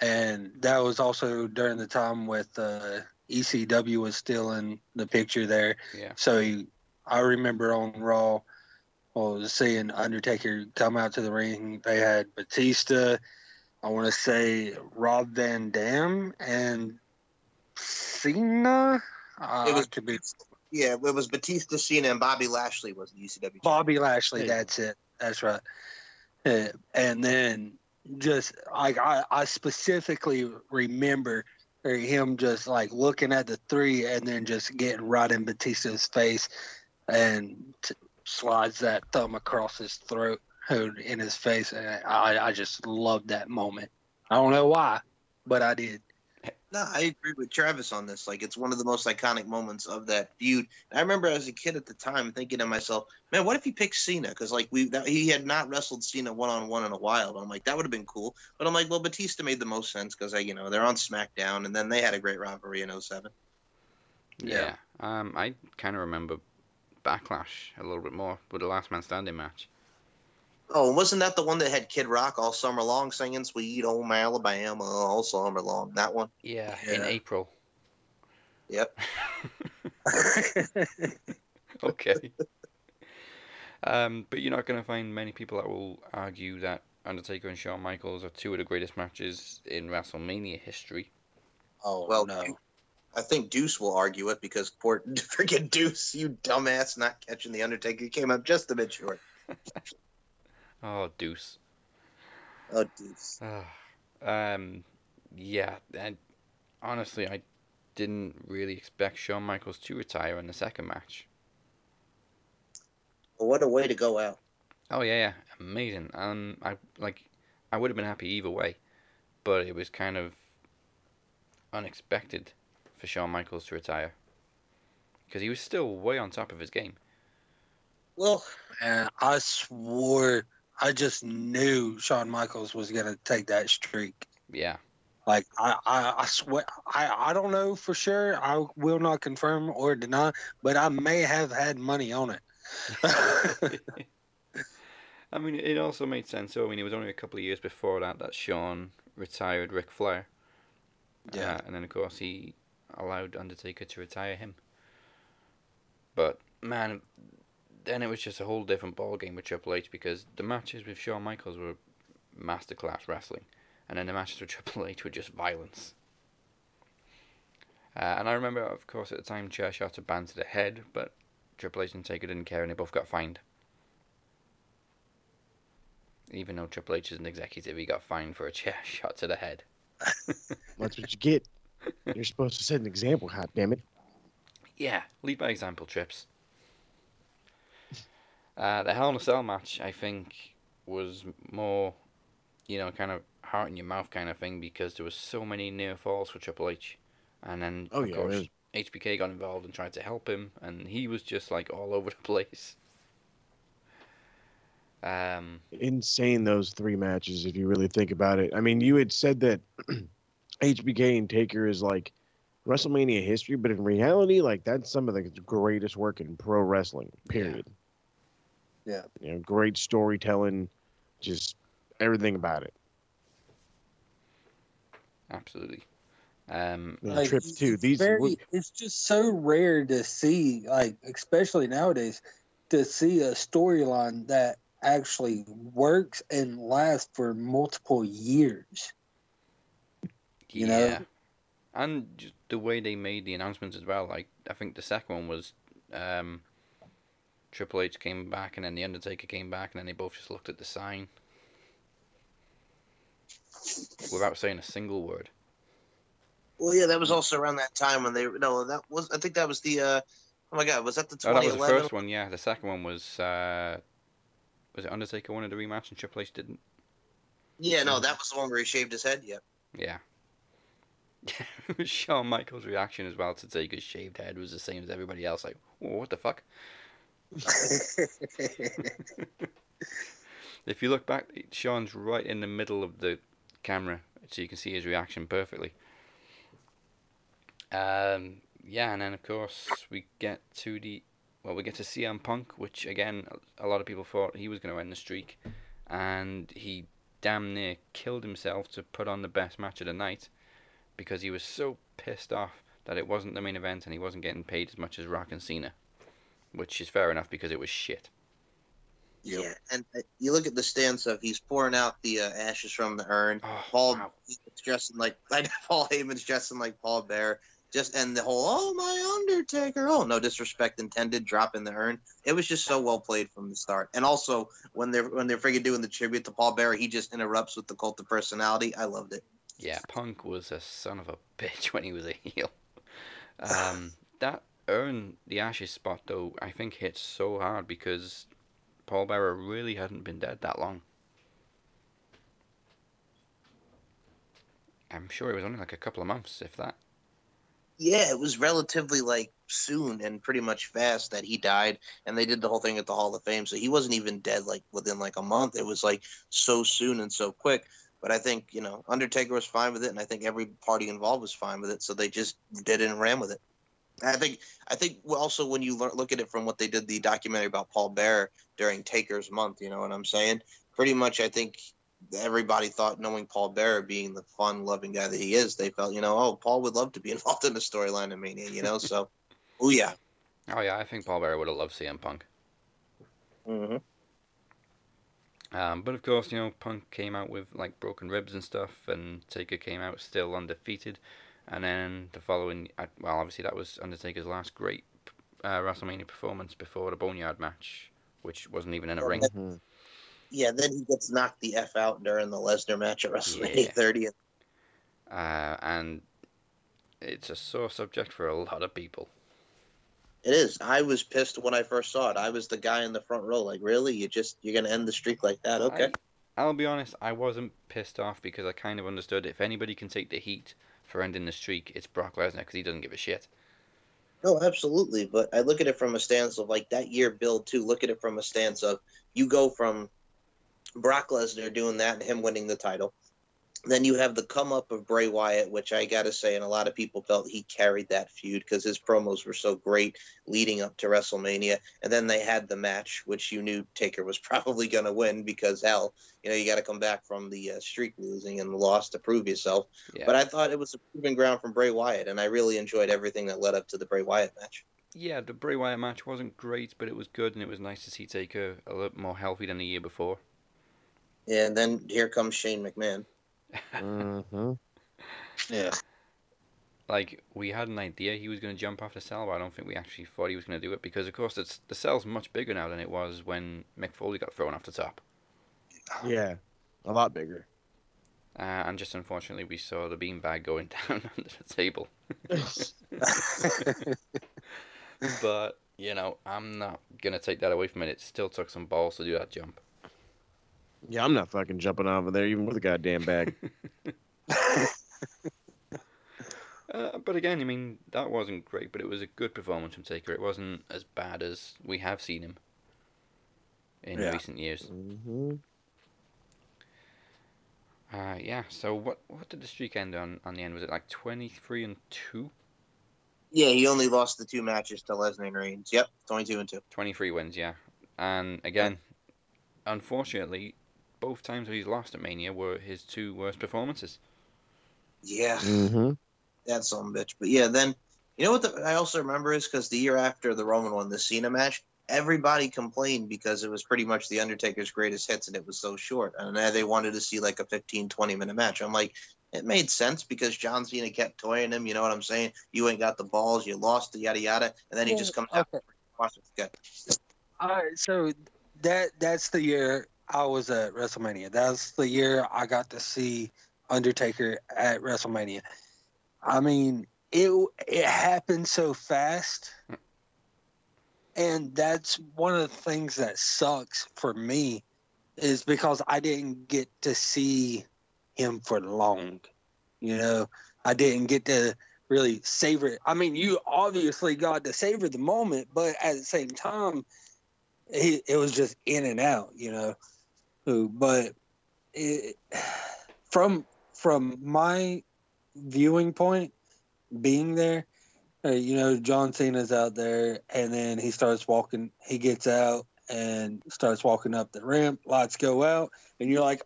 and that was also during the time with uh, ECW was still in the picture there. Yeah. So he, I remember on Raw, well, seeing Undertaker come out to the ring. They had Batista, I want to say Rob Van Dam and Cena. Uh, It was- to be Yeah, it was Batista, Cena, and Bobby Lashley was the ECW. Bobby Lashley. You That's it. That's right. Uh, and then just like I, I specifically remember him just like looking at the three and then just getting right in Batista's face and t- slides that thumb across his throat uh, in his face. And I, I just loved that moment. I don't know why, but I did. No, I agree with Travis on this. Like, it's one of the most iconic moments of that feud. I remember as a kid at the time thinking to myself, "Man, what if he picked Cena?" Because like we, that, he had not wrestled Cena one on one in a while. But I'm like, that would have been cool. But I'm like, well, Batista made the most sense because I, you know they're on SmackDown, and then they had a great rivalry in 07. Yeah. Um, I kind of remember Backlash a little bit more with the Last Man Standing match. Oh, wasn't that the one that had Kid Rock all summer long singing "Sweet Home Alabama" all summer long? That one. Yeah, in April. Yep. okay. um, but you're not going to find many people that will argue that Undertaker and Shawn Michaels are two of the greatest matches in WrestleMania history. oh Well, no. I think Deuce will argue it because poor freaking Deuce, you dumbass, not catching the Undertaker, came up just a bit short. Oh, Deuce. Oh, Deuce. um, yeah, and honestly, I didn't really expect Shawn Michaels to retire in the second match. Well, what a way to go out. Oh yeah, yeah, amazing. Um, I like, I would have been happy either way, but it was kind of unexpected for Shawn Michaels to retire because he was still way on top of his game. Well, And I swore, I just knew Shawn Michaels was gonna take that streak. Yeah, Like I, I, I swear, I, I don't know for sure. I will not confirm or deny, but I may have had money on it. I mean, it also made sense. So I mean, it was only a couple of years before that that Shawn retired Ric Flair. Yeah. Uh, and then of course he allowed Undertaker to retire him. But man, then it was just a whole different ball game with Triple H because the matches with Shawn Michaels were masterclass wrestling, and then the matches with Triple H were just violence. Uh, and I remember, of course, at the time, chair shots were banned to the head, but Triple H and Taker didn't care, and they both got fined. Even though Triple H is an executive, he got fined for a chair shot to the head. That's what you get. You're supposed to set an example, hot damn it. Yeah, lead by example, Trips. Uh, the Hell in a Cell match, I think, was more, you know, kind of heart in your mouth kind of thing because there was so many near falls for Triple H, and then Oh of yeah, course was- HBK got involved and tried to help him, and he was just like all over the place. Um, insane those three matches if you really think about it. I mean, you had said that HBK and Taker is like WrestleMania history, but in reality, like that's some of the greatest work in pro wrestling. Period. Yeah. You know, great storytelling, just everything about it. absolutely. Um, Like, Trip it's too. These very, it's just so rare to see, like especially nowadays, to see a storyline that actually works and lasts for multiple years. you know? yeah. And just the way they made the announcements as well. Like I think the second one was um, Triple H came back and then the Undertaker came back and then they both just looked at the sign without saying a single word. well, yeah, that was also around that time when they no, that was I think that was the uh, oh my god, was that the Oh, that was 2011? the first one. Yeah, the second one was uh, was it Undertaker wanted the rematch and Triple H didn't. Yeah, no, that was the one where he shaved his head. Yep. Yeah. Shawn Michaels' reaction as well to Taker's shaved head was the same as everybody else. Like, oh, what the fuck? If you look back, Shawn's right in the middle of the camera, so you can see his reaction perfectly. Um, yeah, and then of course we get to the well, we get to CM Punk, which again a lot of people thought he was going to end the streak, and he damn near killed himself to put on the best match of the night, because he was so pissed off that it wasn't the main event and he wasn't getting paid as much as Rock and Cena, which is fair enough because it was shit. Yeah, and uh, you look at the stance of he's pouring out the uh, ashes from the urn. Oh, Paul wow. Heyman's dressing like like Paul Heyman's dressing like Paul Bear. Just and the whole oh my Undertaker. Oh no disrespect intended. Drop in the urn. It was just so well played from the start. And also when they're when they're freaking doing the tribute to Paul Bear, he just interrupts with the cult of personality. I loved it. Yeah, Punk was a son of a bitch when he was a heel. Um, that urn the Ashes spot though, I think hit so hard because Paul Bearer really hadn't been dead that long. I'm sure it was only like a couple of months, if that. Yeah, it was relatively like soon and pretty much fast that he died, and they did the whole thing at the Hall of Fame. So he wasn't even dead like within like a month. It was like so soon and so quick. But I think you know Undertaker was fine with it, and I think every party involved was fine with it. So they just did it and ran with it. I think I think also when you look at it from what they did the documentary about Paul Bearer during Taker's month, you know what I'm saying? Pretty much, I think everybody thought, knowing Paul Bearer being the fun, loving guy that he is, they felt, you know, oh, Paul would love to be involved in the storyline of Mania, you know. So, oh yeah. Oh yeah, I think Paul Bearer would have loved CM Punk. Mm-hmm. Um, but of course, you know, Punk came out with like broken ribs and stuff, and Taker came out still undefeated. And then the following, well, obviously that was Undertaker's last great uh, WrestleMania performance before the Boneyard match, which wasn't even in a ring. Yeah, then he gets knocked the f out during the Lesnar match at WrestleMania Yeah. 30. Uh, and it's a sore subject for a lot of people. It is. I was pissed when I first saw it. I was the guy in the front row. Like, really? You just you're gonna end the streak like that? Okay. I, I'll be honest, I wasn't pissed off because I kind of understood if anybody can take the heat for ending the streak, it's Brock Lesnar because he doesn't give a shit. No, absolutely. But I look at it from a stance of like that year build too. Look at it from a stance of you go from Brock Lesnar doing that and him winning the title. Then you have the come up of Bray Wyatt, which I got to say, and a lot of people felt he carried that feud because his promos were so great leading up to WrestleMania. And then they had the match, which you knew Taker was probably going to win because hell, you know, you got to come back from the uh, streak losing and the loss to prove yourself. Yeah. But I thought it was a proving ground from Bray Wyatt, and I really enjoyed everything that led up to the Bray Wyatt match. yeah, the Bray Wyatt match wasn't great, but it was good, and it was nice to see Taker a little more healthy than the year before. Yeah, and then here comes Shane McMahon. Mhm. Yeah. like we had an idea he was going to jump off the cell, but I don't think we actually thought he was going to do it because, of course, it's the cell's much bigger now than it was when Mick Foley got thrown off the top. Yeah, a lot bigger. Uh, and just unfortunately, we saw the beanbag going down under the table. But you know, I'm not gonna take that away from it. It still took some balls to do that jump. Yeah, I'm not fucking jumping off of there even with a goddamn bag. Uh, but again, I mean, that wasn't great, but it was a good performance from Taker. It wasn't as bad as we have seen him in Yeah. recent years. hmm Uh, yeah. So what what did the streak end on? On the end, was it like twenty three and two? Yeah, he only lost the two matches to Lesnar and Reigns. Yep, 22 and 2. 23 wins, yeah. And again, unfortunately, both times he's lost at Mania were his two worst performances. Yeah, hmm that's some bitch. But yeah, then you know what the, I also remember is because the year after the Roman one, the Cena match, everybody complained because it was pretty much the Undertaker's greatest hits and it was so short. And then they wanted to see like a 15, 20 minute match. I'm like, it made sense because John Cena kept toying him. You know what I'm saying? You ain't got the balls, you lost the yada yada, and then he just comes out. Okay. Watch it. Good. All right, so that that's the year I was at WrestleMania. That's the year I got to see Undertaker at WrestleMania. I mean, it it happened so fast, and that's one of the things that sucks for me is because I didn't get to see him for long. You know, I didn't get to really savor it. I mean, you obviously got to savor the moment, but at the same time, it, it was just in and out, you know. Who, but it, from from my viewing point, being there, uh, you know, John Cena's out there, and then he starts walking. He gets out and starts walking up the ramp. Lights go out, and you're like,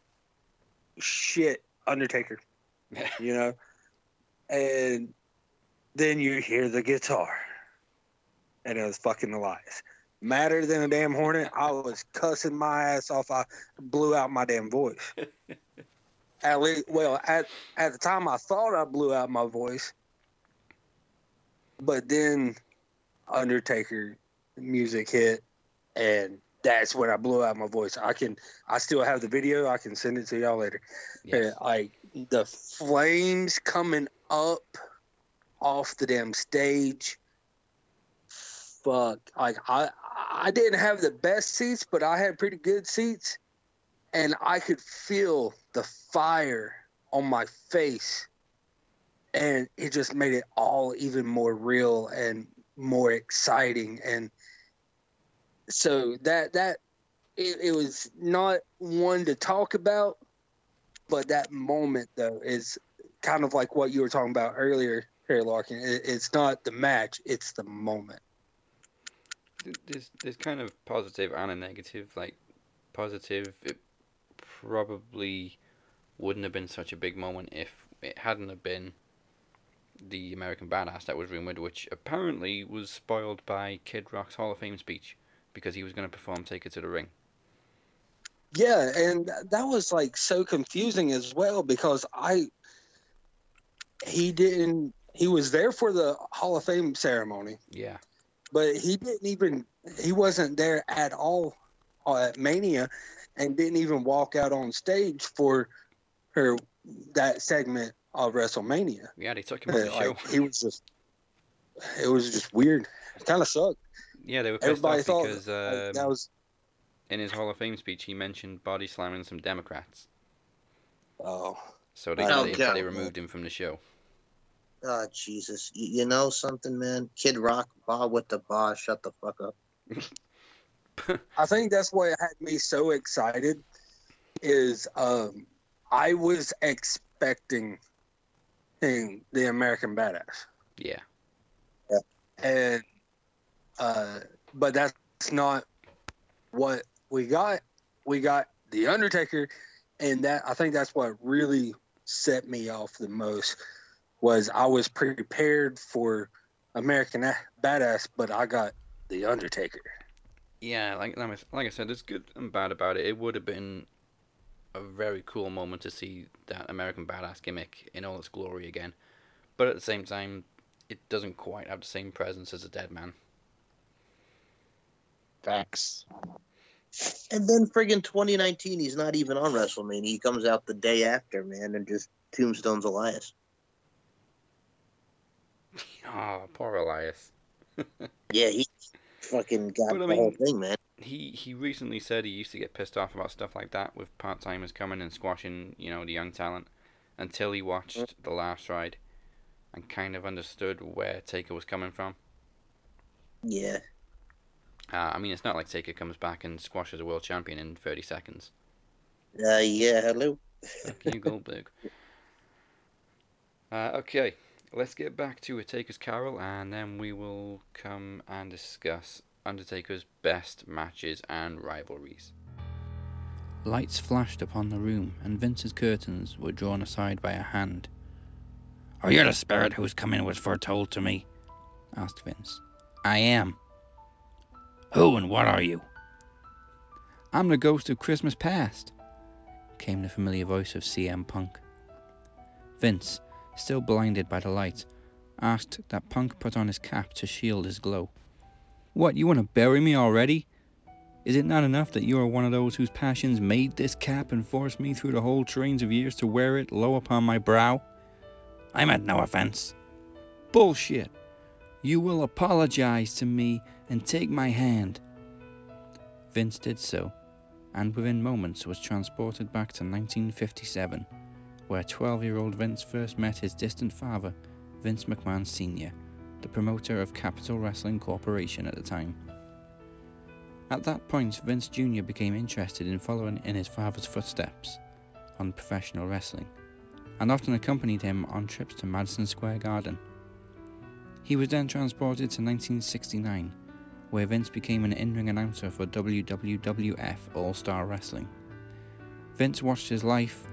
"Shit, Undertaker," you know. And then you hear the guitar, and it was fucking Elias madder than a damn hornet. I was cussing my ass off. I blew out my damn voice. at least, well, at at the time, I thought I blew out my voice, but then Undertaker music hit, and that's when I blew out my voice. I can, I still have the video. I can send it to y'all later. Yes. Like the flames coming up off the damn stage. Fuck! Like I, I didn't have the best seats, but I had pretty good seats, and I could feel the fire on my face and it just made it all even more real and more exciting and so that that it, it was not one to talk about but that moment though is kind of like what you were talking about earlier Harry Larkin. It, it's not the match it's the moment There's there's kind of positive and a negative. Like positive, it probably wouldn't have been such a big moment if it hadn't have been the American Badass that was rumored, which apparently was spoiled by Kid Rock's Hall of Fame speech because he was going to perform "Take It to the Ring." Yeah, and that was like so confusing as well because I he didn't he was there for the Hall of Fame ceremony, Yeah, but he didn't even he wasn't there at all uh, at Mania and didn't even walk out on stage for her that segment of WrestleMania. yeah, they took him off the show. Like, he was just it was just weird. It kind of sucked. Yeah, they were pissed Everybody off thought because like, um, that was in his Hall of Fame speech he mentioned body slamming some Democrats, oh so they Oh, they, God. they removed him from the show. Oh Jesus! You, you know something, man? Kid Rock, Bob with the bar. Shut the fuck up. I think that's what had me so excited is um, I was expecting the American Badass, Yeah. Yeah, and uh, but that's not what we got. We got the Undertaker, and that I think that's what really set me off the most was I was prepared for American Badass, but I got the Undertaker. yeah. Like like I- like I said, there's good and bad about it. It would have been a very cool moment to see that American Badass gimmick in all its glory again, but at the same time, it doesn't quite have the same presence as a dead man. Facts. And then friggin' 2019, he's not even on WrestleMania. He comes out the day after, man, and just tombstones Elias. Oh, poor Elias. Yeah, he fucking got But I the whole thing, man. he he recently said he used to get pissed off about stuff like that with part timers coming and squashing, you know, the young talent until he watched the last ride and kind of understood where Taker was coming from. Yeah. Uh, I mean, it's not like Taker comes back and squashes a world champion in 30 seconds. Uh, yeah, hello. Fuck you, Goldberg. Uh, okay, let's get back to a Taker's Carol and then we will come and discuss Undertaker's best matches and rivalries. Lights flashed upon the room, and Vince's curtains were drawn aside by a hand. Are you the spirit whose coming was foretold to me? asked Vince. I am. Who and what are you? I'm the ghost of Christmas past, came the familiar voice of CM Punk. Vince, still blinded by the light, asked that Punk put on his cap to shield his glow. What, you want to bury me already? Is it not enough that you are one of those whose passions made this cap and forced me through the whole trains of years to wear it low upon my brow? I meant no offense. Bullshit. You will apologize to me and take my hand. Vince did so, and within moments was transported back to 1957, where 12 year old Vince first met his distant father, Vince McMahon Sr., the promoter of Capital Wrestling Corporation at the time. At that point, Vince Jr. became interested in following in his father's footsteps on professional wrestling, and often accompanied him on trips to Madison Square Garden. He was then transported to 1969, where Vince became an in ring announcer for WWWF All Star Wrestling. Vince watched his life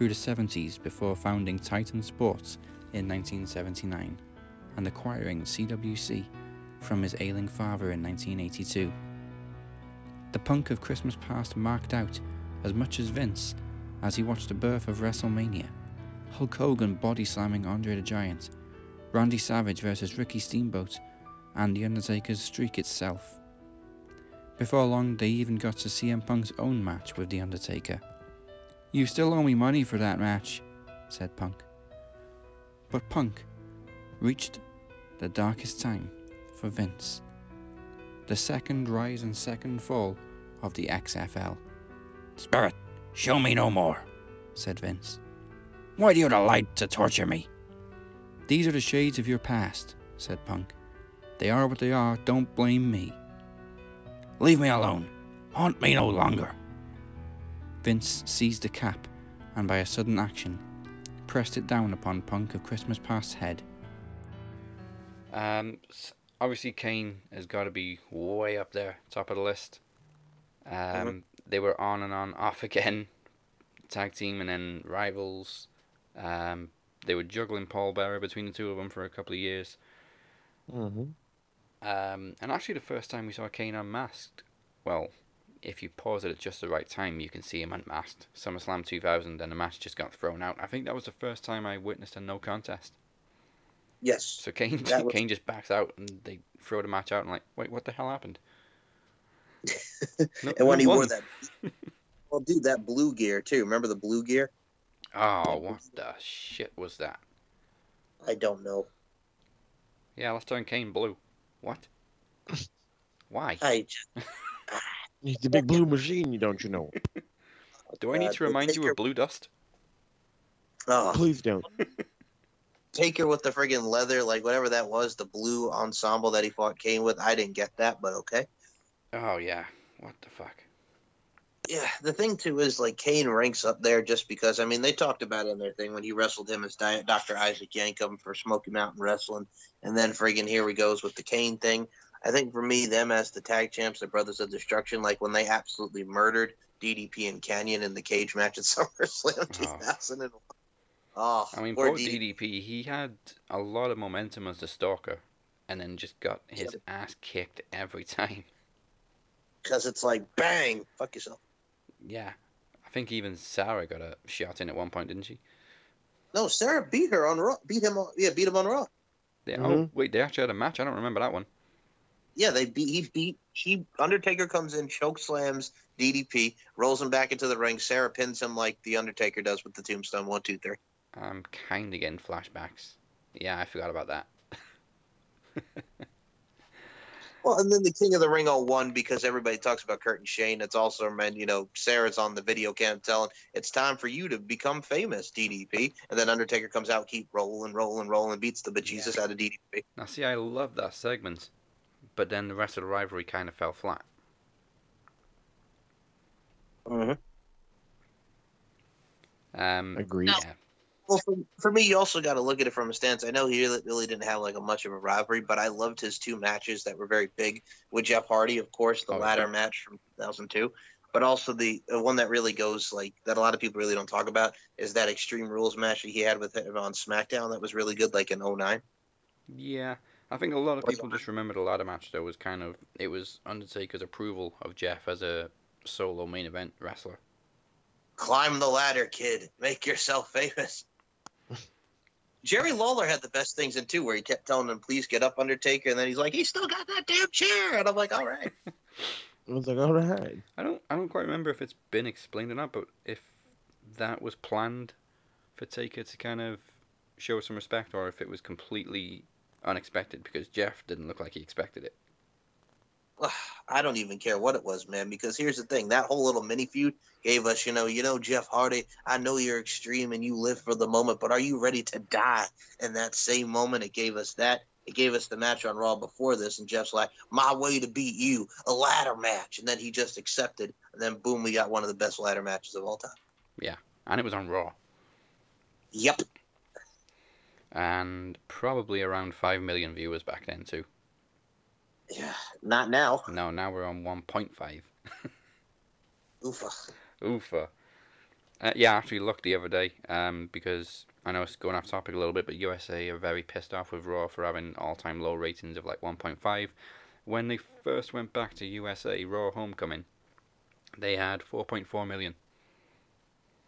through the 70s before founding Titan Sports in 1979 and acquiring CWC from his ailing father in 1982. The punk of Christmas past marked out as much as Vince as he watched the birth of WrestleMania, Hulk Hogan body slamming Andre the Giant, Randy Savage versus Ricky Steamboat, and The Undertaker's streak itself. Before long, they even got to CM Punk's own match with The Undertaker. You still owe me money for that match, said Punk. But Punk reached the darkest time for Vince. The second rise and second fall of the XFL. Spirit, show me no more, said Vince. Why do you delight to torture me? These are the shades of your past, said Punk. They are what they are, don't blame me. Leave me alone. Haunt me no longer. Vince seized the cap and, by a sudden action, pressed it down upon Punk of Christmas Past's head. Um, obviously Kane has got to be way up there, top of the list. Um, they were on and on, off again, tag team and then rivals. Um, they were juggling Paul Bearer between the two of them for a couple of years. Mm-hmm. Um, and actually, the first time we saw Kane unmasked, well, if you pause it at just the right time, you can see him unmasked. SummerSlam 2000, and the match just got thrown out. I think that was the first time I witnessed a no contest. Yes. So Kane, was- Kane just backs out, and they throw the match out, and like, wait, what the hell happened? No- And when he wore that, well, dude, that blue gear too. Remember the blue gear? Oh, what the shit was that? I don't know. Yeah, let's turn Kane blue. What? Why? I just, He's the big blue machine, you don't you know? Do I need uh, to remind you of blue dust? oh, Please don't. Taker with the friggin' leather, like whatever that was, the blue ensemble that he fought Kane with. I didn't get that, but okay. Oh yeah. What the fuck? Yeah, the thing too is like Kane ranks up there just because I mean they talked about it in their thing when he wrestled him as Dr. Isaac Yankem for Smoky Mountain Wrestling, and then friggin' here he goes with the Kane thing. I think for me, them as the tag champs, the Brothers of Destruction, like when they absolutely murdered DDP and Kanyon in the cage match at SummerSlam 2001. Oh, I mean, poor poor DDP. DDP, he had a lot of momentum as the stalker, and then just got his ass kicked every time. because it's like bang, fuck yourself. Yeah, I think even Sarah got a shot in at one point, didn't she? No, Sarah beat her on Raw. Beat him on yeah, beat him on Raw. They, Mm-hmm. Oh wait, they actually had a match. I don't remember that one. Yeah, they beat. He beat. She Undertaker comes in, choke slams DDP, rolls him back into the ring. Sarah pins him like the Undertaker does with the Tombstone. One, two, three. I'm kind of getting flashbacks. Yeah, I forgot about that. Well, and then the King of the Ring all won because everybody talks about Kurt and Shane. It's also meant, you know, Sarah's on the video cam telling it's time for you to become famous, DDP. And then Undertaker comes out, keep rolling, rolling, rolling, beats the bejesus out of DDP. Now, see, I love that segment, but then the rest of the rivalry kind of fell flat. Mm-hmm. Um, Agreed. yeah, Well, for, for me, you also got to look at it from a stance. I know he really, really didn't have like a much of a rivalry, but I loved his two matches that were very big with Jeff Hardy, of course, the Oh, ladder yeah. match from 2002, but also the, the one that really goes like that a lot of people really don't talk about is that Extreme Rules match that he had with him on SmackDown that was really good, like in 09. yeah. I think a lot of people just remember the ladder match. Though was kind of it was Undertaker's approval of Jeff as a solo main event wrestler. Climb the ladder, kid. Make yourself famous. Jerry Lawler had the best things in too, where he kept telling him, "Please get up, Undertaker," and then he's like, "He still got that damn chair," and I'm like, "All right." I was like, all right. I don't I don't quite remember if it's been explained or not, but if that was planned for Taker to kind of show some respect, or if it was completely unexpected because Jeff didn't look like he expected it. I don't even care what it was, man. Because here's the thing: that whole little mini feud gave us, you know, you know, Jeff Hardy. I know you're extreme and you live for the moment, but are you ready to die in that same moment? It gave us that. It gave us the match on Raw before this, and Jeff's like, "My way to beat you, a ladder match," and then he just accepted, and then boom, we got one of the best ladder matches of all time. Yeah, and it was on Raw. Yep. And probably around 5 million viewers back then, too. Yeah. Not now. No, now we're on 1.5. Oofa. Oofa. Uh, yeah, I actually looked the other day um, because I know it's going off topic a little bit, but USA are very pissed off with Raw for having all time low ratings of like 1.5. When they first went back to USA, Raw Homecoming, they had 4.4 million.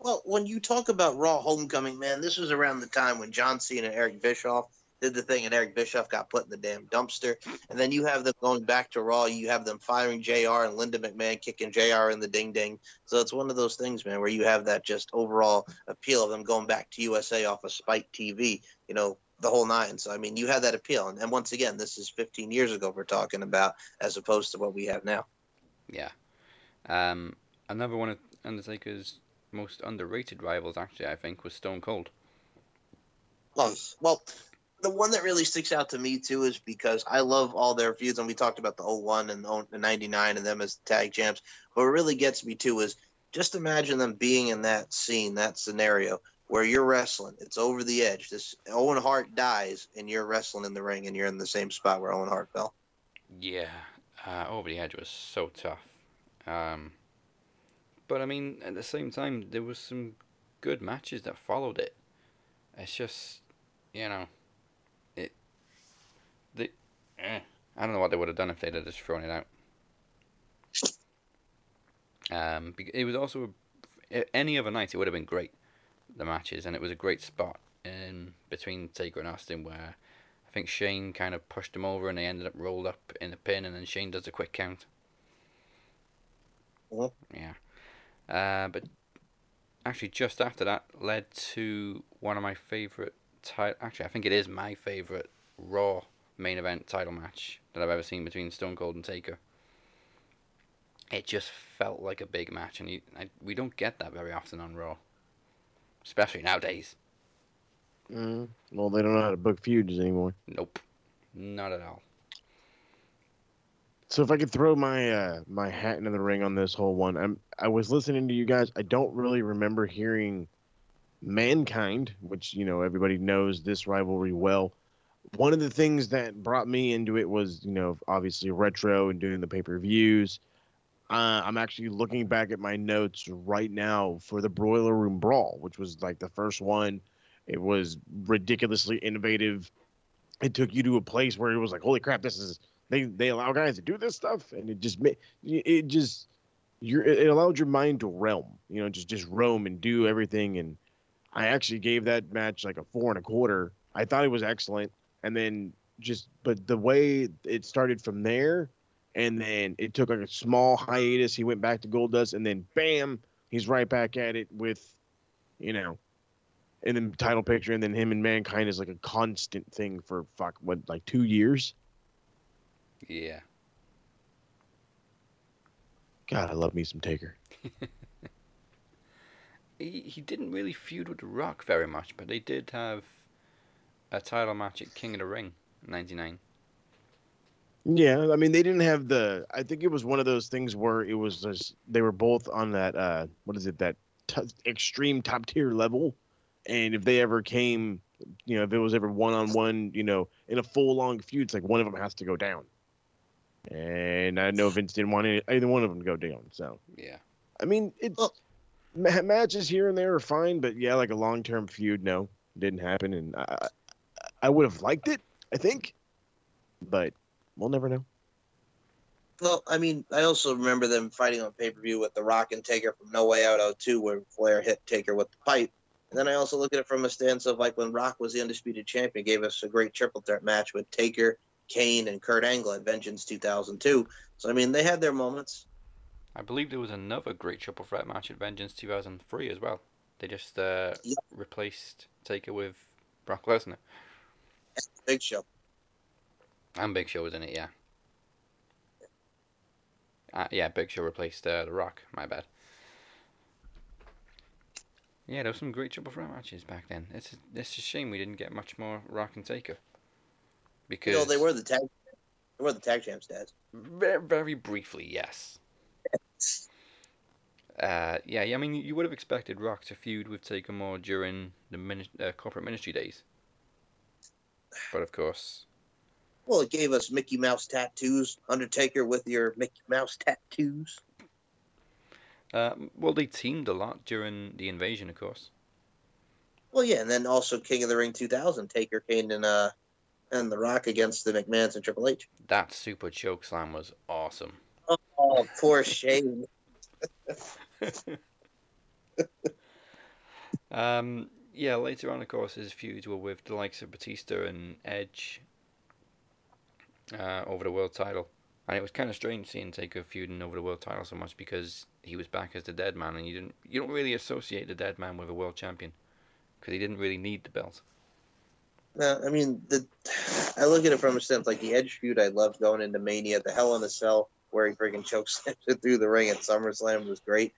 Well, when you talk about Raw Homecoming, man, this was around the time when John Cena and Eric Bischoff did the thing, and Eric Bischoff got put in the damn dumpster. And then you have them going back to Raw. You have them firing JR and Linda McMahon kicking JR in the ding ding. So it's one of those things, man, where you have that just overall appeal of them going back to USA off of Spike TV, you know, the whole nine. So, I mean, you have that appeal. And, and once again, this is 15 years ago we're talking about as opposed to what we have now. Yeah. Um, another one of Undertaker's most underrated rivals, actually, I think, was Stone Cold. Well, well, the one that really sticks out to me too is because I love all their feuds, and we talked about the 01 and the 99 and them as tag champs. But what really gets me too is just imagine them being in that scene, that scenario where you're wrestling. It's over the edge. This Owen Hart dies, and you're wrestling in the ring, and you're in the same spot where Owen Hart fell. Yeah, uh, over the edge was so tough. Um, but I mean, at the same time, there was some good matches that followed it. It's just, you know, it. The, eh, I don't know what they would have done if they'd have just thrown it out. Um, it was also a, any other night it would have been great, the matches, and it was a great spot in between Taker and Austin where I think Shane kind of pushed him over and they ended up rolled up in a pin, and then Shane does a quick count. Mhm. Yeah. Uh, but actually, just after that led to one of my favorite. Ti- actually, I think it is my favorite Raw main event title match that I've ever seen between Stone Cold and Taker. It just felt like a big match, and you, I, we don't get that very often on Raw, especially nowadays. Mm. Well, they don't know how to book feuds anymore. Nope, not at all. So if I could throw my uh, my hat into the ring on this whole one, I'm I was listening to you guys. I don't really remember hearing mankind, which you know everybody knows this rivalry well. One of the things that brought me into it was you know obviously retro and doing the pay per views. Uh, I'm actually looking back at my notes right now for the Boiler Room Brawl, which was like the first one. It was ridiculously innovative. It took you to a place where it was like, holy crap, this is they they allow guys to do this stuff, and it just it just you're it allowed your mind to realm, you know, just just roam and do everything. And I actually gave that match like a four and a quarter. I thought it was excellent, and then just but the way it started from there, and then it took like a small hiatus. He went back to Goldust, and then bam, he's right back at it with, you know, and then title picture, and then him and Mankind is like a constant thing for fuck what like two years. Yeah. God, I love me some Taker. He, he didn't really feud with The Rock very much, but they did have a title match at King of the Ring, '99. Yeah, I mean they didn't have the. I think it was one of those things where it was just they were both on that. uh What is it? That t- extreme top tier level, and if they ever came, you know, if it was ever one on one, you know, in a full long feud, it's like one of them has to go down. And I know Vince didn't want any, either one of them to go down. So Yeah. I mean, it's Well- ma- matches here and there are fine, but yeah, like a long term feud, no, didn't happen, and I, I- I would have liked it, I think, but we'll never know. Well, I mean, I also remember them fighting on pay per view with The Rock and Taker from No Way Out 02, where Flair hit Taker with the pipe. And then I also look at it from a stance of like when Rock was the undisputed champion, gave us a great triple threat match with Taker, Kane, and Kurt Angle at Vengeance 2002. So I mean, they had their moments. I believe there was another great triple threat match at Vengeance 2003 as well. They just uh, Yep. replaced Taker with Brock Lesnar. Big Show. And Big Show was in it, yeah. Uh, yeah, Big Show replaced uh, The Rock. My bad. Yeah, there were some great triple threat matches back then. It's a, it's a shame we didn't get much more Rock and Taker. Because they were the tag. They were the tag champs, Dad. very, very briefly, yes. Uh, yeah, yeah, I mean, you would have expected Rock to feud with Taker more during the mini- uh, corporate ministry days. But of course, Well, it gave us Mickey Mouse tattoos. Undertaker with your Mickey Mouse tattoos. um, well, they teamed a lot during the invasion, of course. Well, yeah, and then also King of the Ring 2000, Taker, Kane, and uh, and The Rock against the McMahon's and Triple H. That super choke slam was awesome. Oh, poor Shane. Um, yeah, later on, of course, his feuds were with the likes of Batista and Edge uh, over the world title. And it was kind of strange seeing Taker feuding over the world title so much because he was back as the dead man, and you didn't you don't really associate the dead man with a world champion because he didn't really need the belt. No, I mean, the I look at it from a sense like the Edge feud. I loved going into Mania. The Hell in a Cell where he freaking chokeslams it through the ring at SummerSlam was great.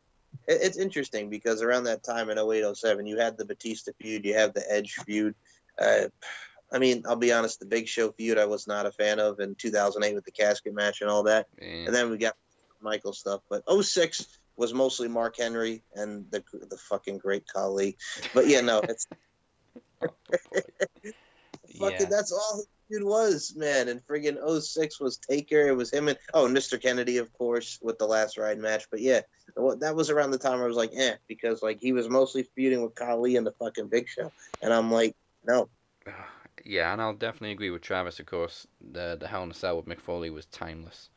It, it's interesting because around that time in 08, 07, you had the Batista feud, you have the Edge feud. Uh, I mean, I'll be honest, the Big Show feud I was not a fan of in 2008 with the casket match and all that. Yeah. And then we got Michael stuff. But 06 was mostly Mark Henry and the the fucking great Khali. But yeah, no, it's fucking Yeah. that's all feud was, man. And friggin' 06 was Taker. It was him and oh, Mr. Kennedy, of course, with the last ride match. But yeah, that was around the time I was like, eh, because like he was mostly feuding with Khali and the fucking Big Show, and I'm like, no, Yeah, and I'll definitely agree with Travis. Of course, the the Hell in a Cell with Mick Foley was timeless.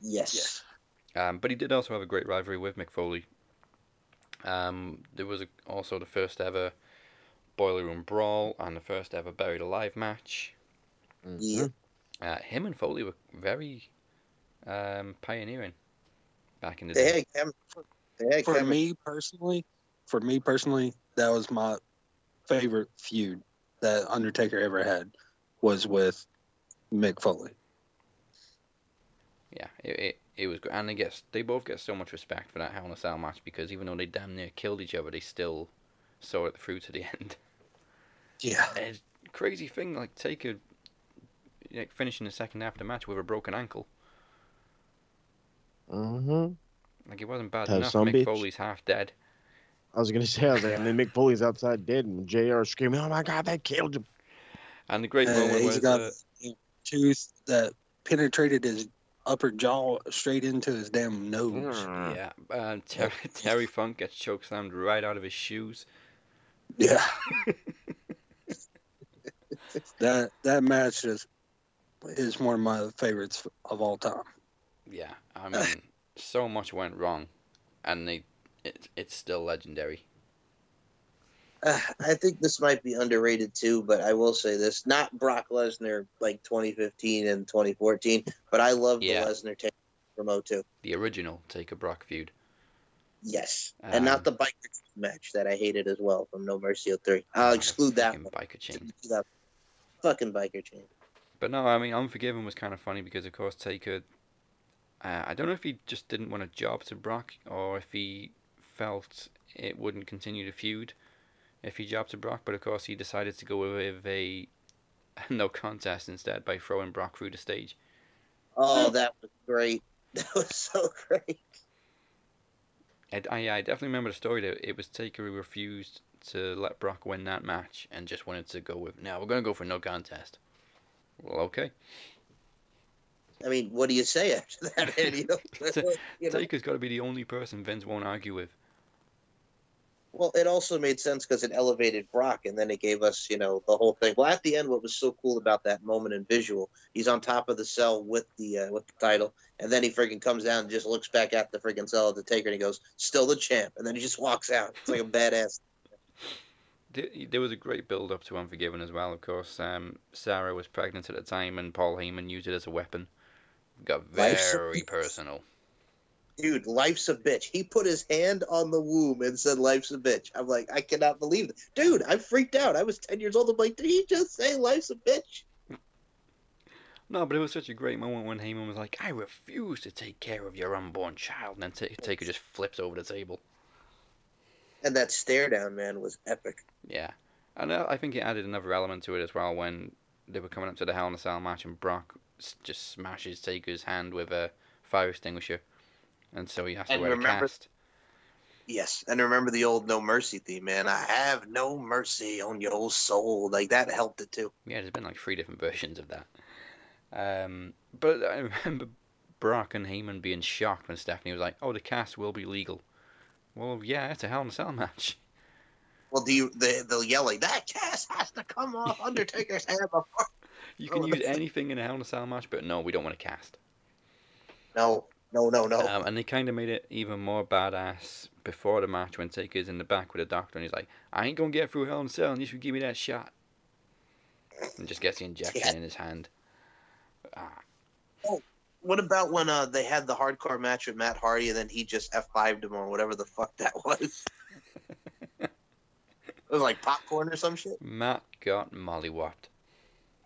yes, Yes. Um, but he did also have a great rivalry with McFoley. Foley. Um, there was a, also the first ever Boiler Room Brawl and the first ever Buried Alive match. yeah. Uh, him and Foley were very um, pioneering back in the They day. had chem- they had For chem- me personally, for me personally, that was my favorite feud that Undertaker ever had was with Mick Foley. Yeah, it, it, it was good. And they, get, they both get so much respect for that Hell in a Cell match because even though they damn near killed each other, they still saw it through to the end. Yeah. And it's a crazy thing, like take a like, finishing the second half of the match with a broken ankle. Mm-hmm. Like it wasn't bad That enough. son Mick bitch. Foley's half dead. I was gonna say, I was like, and then Mick Foley's outside dead, and JR screaming, "Oh my God, they killed him!" And the great Uh, moment he's was got uh, a tooth that penetrated his upper jaw straight into his damn nose. yeah, um, Terry, Terry Funk gets chokeslammed right out of his shoes. Yeah. that that match is is one of my favorites of all time. Yeah, I mean, so much went wrong, and they it, it's still legendary. Uh, I think this might be underrated too, but I will say this: not Brock Lesnar like 2015 and 2014, but I love Yeah. the Lesnar take from 02. The original Taker Brock feud. Yes, Um, and not the biker match that I hated as well from No Mercy 03. I'll exclude that. One. biker chain. Fucking biker chain. But no, I mean, Unforgiven was kind of funny because, of course, Taker. Uh, I don't know if he just didn't want a job to Brock or if he felt it wouldn't continue the feud if he jobbed to Brock, but of course he decided to go with a no contest instead by throwing Brock through the stage. Oh, that was great. That was so great. I, I, I definitely remember the story that it was Taker who refused to let Brock win that match and just wanted to go with, now we're going to go for no contest. Well, okay. I mean, what do you say after that, man? You know. Taker's got to be the only person Vince won't argue with. Well, it also made sense because it elevated Brock, and then it gave us, you know, the whole thing. Well, at the end, what was so cool about that moment in visual, he's on top of the cell with the uh, with the title, and then he freaking comes down and just looks back at the freaking cell of the Taker, and he goes, "Still the champ," and then he just walks out. It's like a badass. There was a great build up to Unforgiven as well, of course. Um, Sarah was pregnant at the time, and Paul Heyman used it as a weapon. Got very personal. Dude, life's a bitch. He put his hand on the womb and said, "Life's a bitch." I'm like, I cannot believe that, dude. I freaked out. I was ten years old. I'm like, did he just say life's a bitch? No, but it was such a great moment when Heyman was like, "I refuse to take care of your unborn child," and then Ta Taker just flips over the table. And that stare down, man, was epic. Yeah, and uh, I think it added another element to it as well when they were coming up to the Hell in a Cell match, and Brock just smashes Taker's hand with a fire extinguisher, and so he has to And wear remember- a cast. Yes, and remember the old No Mercy theme, man. I have no mercy on your soul. Like that helped it too. Yeah, there's been like three different versions of that. Um, but I remember Brock and Heyman being shocked when Stephanie was like, "Oh, the cast will be legal." Well, yeah, it's a Hell in a Cell match. Well, do you? They, they'll yell like that. Cast has to come off Undertaker's hand before. You can Oh, use anything in a Hell in a Cell match, but no, we don't want to cast. No, no, no, no. Um, and they kind of made it even more badass before the match when Taker's in the back with a doctor and he's like, I ain't gonna get through Hell in a Cell unless you should give me that shot. And just gets the injection Yeah. in his hand. Ah, what about when uh they had the hardcore match with Matt Hardy and then he just F 5'd him or whatever the fuck that was? it was like popcorn or some shit. Matt got mollywopped.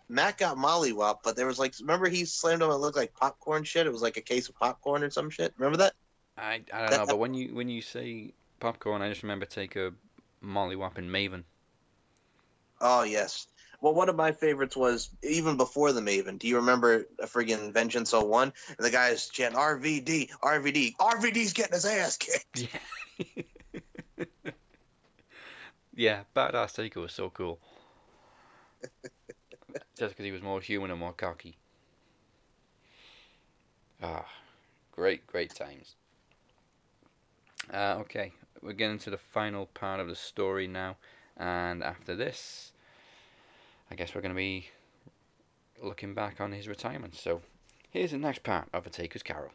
Matt got mollywop, but there was like, remember he slammed him and it looked like popcorn shit? It was like a case of popcorn or some shit. Remember that? I, I don't know, but when you when you say popcorn, I just remember Taker mollywopping Maven. Oh yes. Well, one of my favorites was even before the Maven. Do you remember a friggin' Vengeance 01? And the guys chant RVD, RVD, RVD's getting his ass kicked. Yeah. yeah, Badass Taker was so cool. Just because he was more human and more cocky. Ah, great, great times. Uh, okay, we're getting to the final part of the story now, and after this, I guess we're going to be looking back on his retirement. So, here's the next part of A Taker's Carol.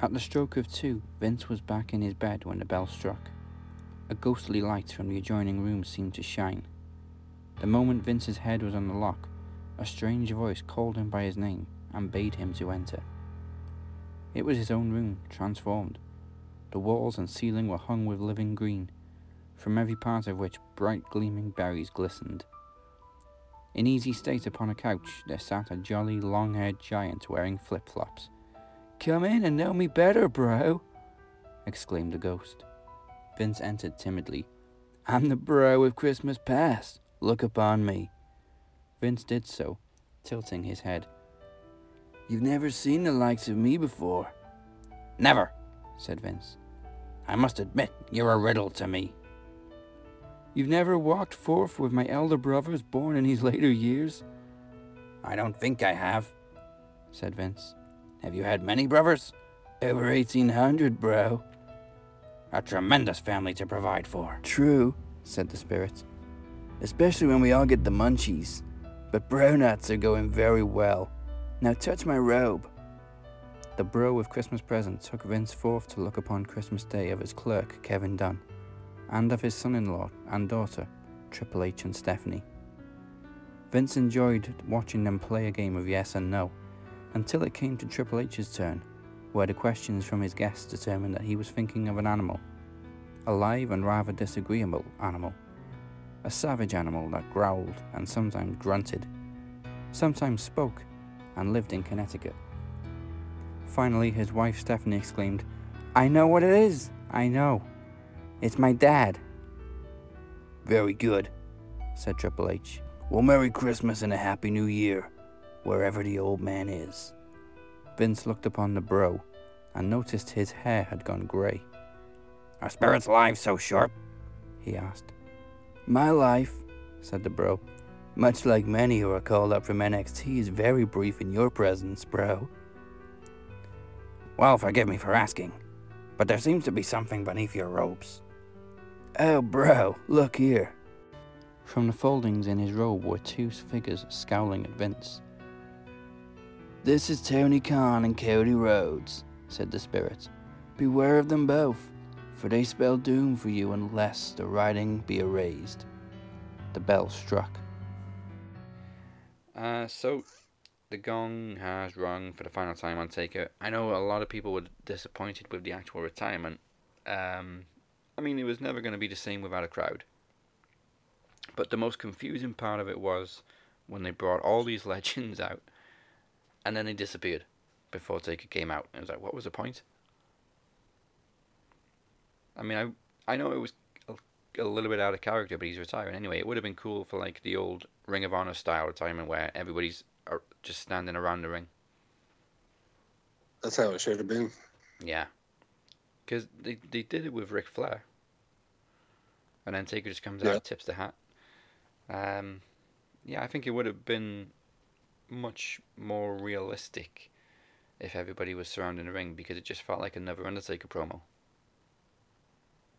At the stroke of two, Vince was back in his bed when the bell struck. A ghostly light from the adjoining room seemed to shine. The moment Vince's head was on the lock, a strange voice called him by his name and bade him to enter. It was his own room, transformed. The walls and ceiling were hung with living green, from every part of which bright gleaming berries glistened. In easy state upon a couch there sat a jolly long haired giant wearing flip flops. Come in and know me better, bro, exclaimed the ghost. Vince entered timidly. I'm the bro of Christmas past. Look upon me. Vince did so, tilting his head. You've never seen the likes of me before. Never, said Vince. I must admit, you're a riddle to me. You've never walked forth with my elder brothers born in his later years? I don't think I have, said Vince. Have you had many brothers? Over 1800, bro. A tremendous family to provide for. True, said the spirit. Especially when we all get the munchies. But bro nuts are going very well. Now touch my robe. The bro with Christmas present took Vince forth to look upon Christmas Day of his clerk, Kevin Dunn, and of his son in law and daughter, Triple H and Stephanie. Vince enjoyed watching them play a game of yes and no until it came to Triple H's turn, where the questions from his guests determined that he was thinking of an animal, a live and rather disagreeable animal, a savage animal that growled and sometimes grunted, sometimes spoke, and lived in Connecticut. Finally, his wife Stephanie exclaimed, I know what it is! I know. It's my dad. Very good, said Triple H. Well, Merry Christmas and a Happy New Year, wherever the old man is. Vince looked upon the bro and noticed his hair had gone grey. Are spirits' lives so short? he asked. My life, said the bro, much like many who are called up from NXT, is very brief in your presence, bro. Well, forgive me for asking, but there seems to be something beneath your robes. Oh, bro, look here. From the foldings in his robe were two figures scowling at Vince. This is Tony Khan and Cody Rhodes, said the spirit. Beware of them both, for they spell doom for you unless the writing be erased. The bell struck. Uh, so, the gong has rung for the final time on Taker. I know a lot of people were disappointed with the actual retirement. Um, I mean, it was never going to be the same without a crowd. But the most confusing part of it was when they brought all these legends out and then they disappeared before Taker came out. It was like, what was the point? I mean, I I know it was a, a little bit out of character, but he's retiring anyway. It would have been cool for like the old Ring of Honor style retirement where everybody's just standing around the ring. That's how it should have been. Yeah, because they they did it with Ric Flair, and then Taker just comes Yeah. out, tips the hat. Um, yeah, I think it would have been much more realistic if everybody was surrounding the ring because it just felt like another Undertaker promo.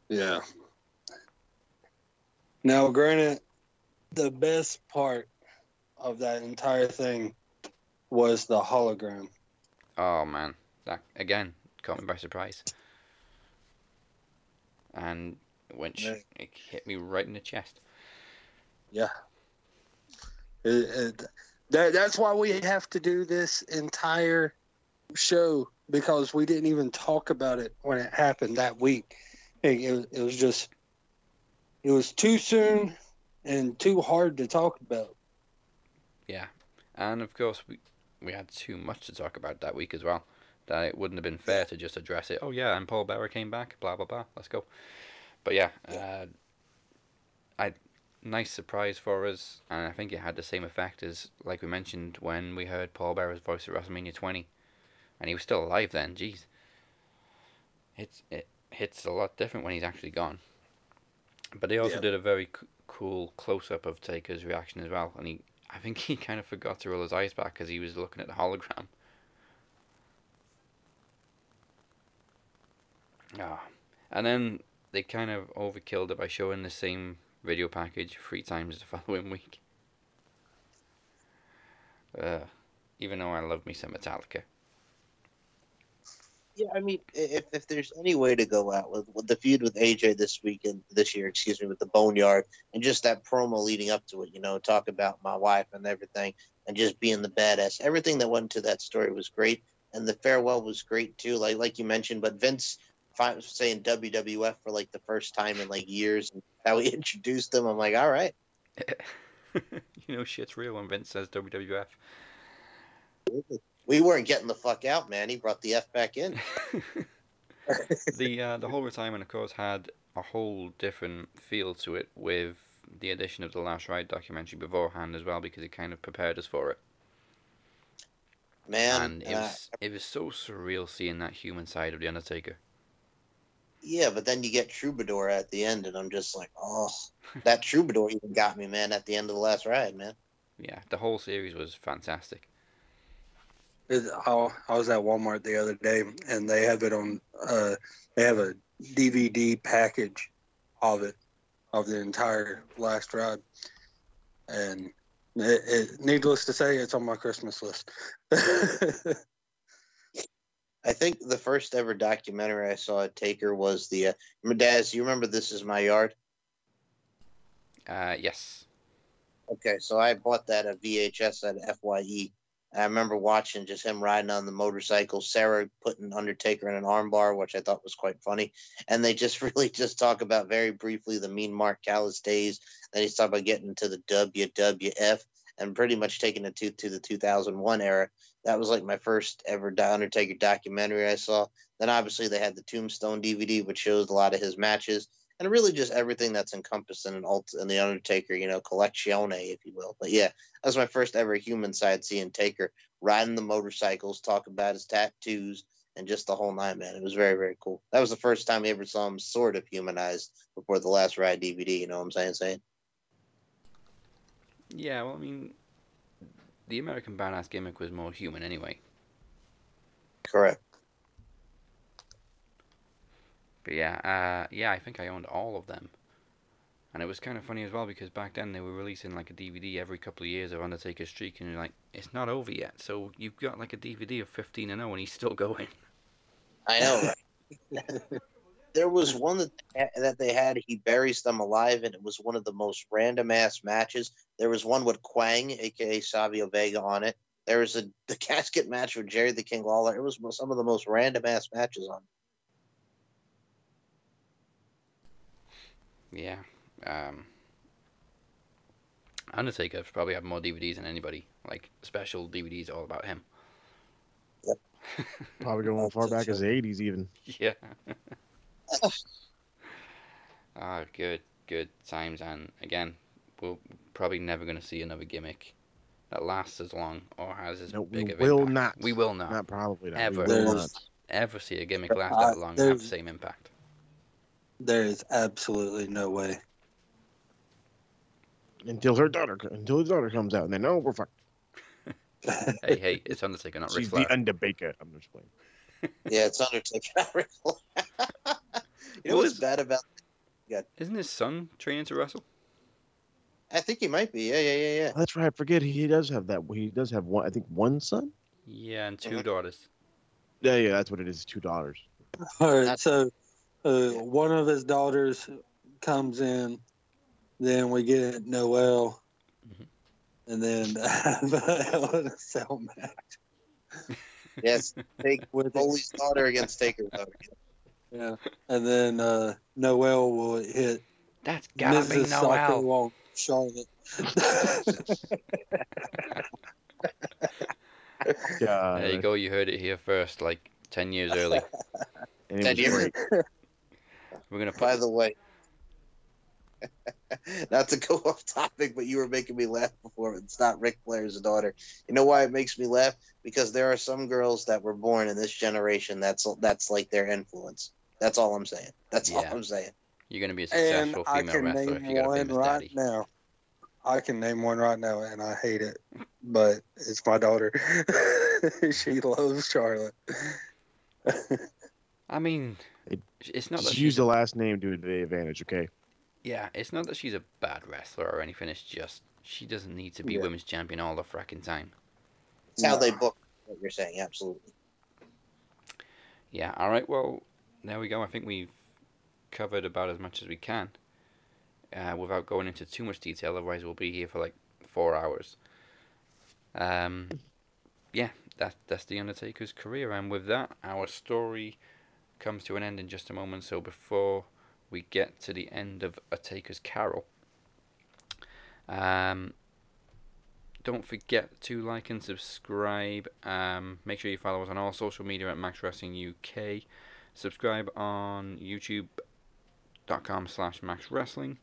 Yeah. Now, granted, the best part of that entire thing was the hologram. Oh man, that again caught me by surprise, and it went Yeah. it hit me right in the chest. Yeah. It, it, that, that's why we have to do this entire show because we didn't even talk about it when it happened that week. It, it, was- it was just, it was too soon and too hard to talk about. Yeah, and of course we we had too much to talk about that week as well. That it wouldn't have been fair to just address it. Oh yeah, and Paul Bearer came back. Blah blah blah. Let's go. But yeah, uh, I nice surprise for us, and I think it had the same effect as, like we mentioned, when we heard Paul Bearer's voice at WrestleMania 20, and he was still alive then. Jeez, it's it hits a lot different when he's actually gone. But they also Yeah. did a very c- cool close up of Taker's reaction as well, and he, I think he kind of forgot to roll his eyes back because he was looking at the hologram. Ah, and then they kind of overkilled it by showing the same video package three times the following week. Uh, even though I love me some Metallica. Yeah, I mean, if, if there's any way to go out with, with the feud with AJ this weekend, this year, excuse me, with the Boneyard, and just that promo leading up to it, you know, talk about my wife and everything, and just being the badass. Everything that went into that story was great, and the farewell was great too, like like you mentioned. But Vince fi- saying WWF for like the first time in like years, and how he introduced them, I'm like, all right, you know shit's real when Vince says WWF. we weren't getting the fuck out, man. He brought the f back in. the uh, the whole retirement, of course, had a whole different feel to it with the addition of the Last Ride documentary beforehand as well, because it kind of prepared us for it. Man, and it uh, was it was so surreal seeing that human side of the Undertaker. Yeah, but then you get Troubadour at the end, and I'm just like, oh, that Troubadour even got me, man, at the end of the last ride, man. Yeah, the whole series was fantastic. It, I, I was at Walmart the other day, and they have it on. Uh, they have a DVD package of it, of the entire last ride, and it, it, needless to say, it's on my Christmas list. I think the first ever documentary I saw at Taker was the. Uh, Daz, you remember This Is My Yard? Uh, yes. Okay, so I bought that at VHS at FYE. I remember watching just him riding on the motorcycle, Sarah putting Undertaker in an armbar, which I thought was quite funny. And they just really just talk about very briefly the mean Mark Callous days. Then he's talking about getting to the WWF and pretty much taking it to, to the 2001 era. That was like my first ever Undertaker documentary I saw. Then obviously they had the Tombstone DVD, which shows a lot of his matches and really just everything that's encompassed in an ult in the Undertaker, you know, collectione, if you will. But yeah, that was my first ever human side seeing Taker riding the motorcycles, talk about his tattoos, and just the whole nine, man. It was very, very cool. That was the first time we ever saw him sort of humanized before the last ride DVD. You know what I'm saying? Saying Yeah, well, I mean, the American Badass gimmick was more human anyway. correct. But yeah, uh, yeah, I think I owned all of them. And it was kind of funny as well because back then they were releasing like a DVD every couple of years of Undertaker's streak, and you're like, it's not over yet. So you've got like a DVD of 15 and 0, and he's still going. I know. Right? there was one that that they had. He buries them alive, and it was one of the most random ass matches. There was one with Kwang, aka Savio Vega, on it. There was a the casket match with Jerry the King Lawler. It was some of the most random ass matches on. Yeah. Um, Undertaker probably had more DVDs than anybody. Like special DVDs all about him. Yep. Probably going as far back as the 80s, even. Yeah. Ah, good, good times, and again, we're probably never going to see another gimmick that lasts as long or has as No, we big of will impact. not. We will not Not probably not. Ever. We will not. ever see a gimmick last Uh, that long and have the same impact. there is absolutely no way. Until her daughter, until his daughter comes out, and then oh, we're fucked. hey, hey, it's Undertaker, not Ric She's Flair. the Underbaker. I'm just playing. Yeah, it's Undertaker. you know What what's is- bad about? Isn't his son training to wrestle? I think he might be. Yeah, yeah, yeah, yeah. That's right. I forget he does have that. He does have one. I think one son. Yeah, and 2 Mhm. daughters. Yeah, yeah, that's what it is. Two daughters. All right, That's- so uh, one of his daughters comes in, then we get Noel, Mhm. and then the Hell in a Cell match Yes, take with Foley's daughter against Taker's daughter. Yeah, and then uh, Noel will hit That's gotta be Mrs. Soccer Noel. Wall Charlotte. Yeah. There you go, you heard it here first, like 10 years early. Ten years. great. We're going to By the way, not to go off topic, but you were making me laugh before. It's not Ric Flair's daughter. You know why it makes me laugh? Because there are some girls that were born in this generation that's that's like their influence. That's all I'm saying. That's all I'm saying. You're going to be a And successful I female can wrestler if you got a one famous right daddy. now. I can name one right now, and I hate it, but it's my daughter. she loves Charlotte. I mean, It- it's not that she's use the last name to the advantage, okay? Yeah, it's not that she's a bad wrestler or anything. It's just she doesn't need to be Yeah. women's champion all the fracking time. It's how they book what you're saying. Absolutely. Yeah. All right. Well, there we go. I think we've covered about as much as we can, uh, without going into too much detail. Otherwise, we'll be here for like four hours. Um, yeah, that that's the Undertaker's career, and with that, our story comes to an end in just a moment. So before we get to the end of A Taker's Carol, um, don't forget to like and subscribe. Um, make sure you follow us on all social media at Max Wrestling UK. Subscribe on YouTube.com slash Max Wrestling.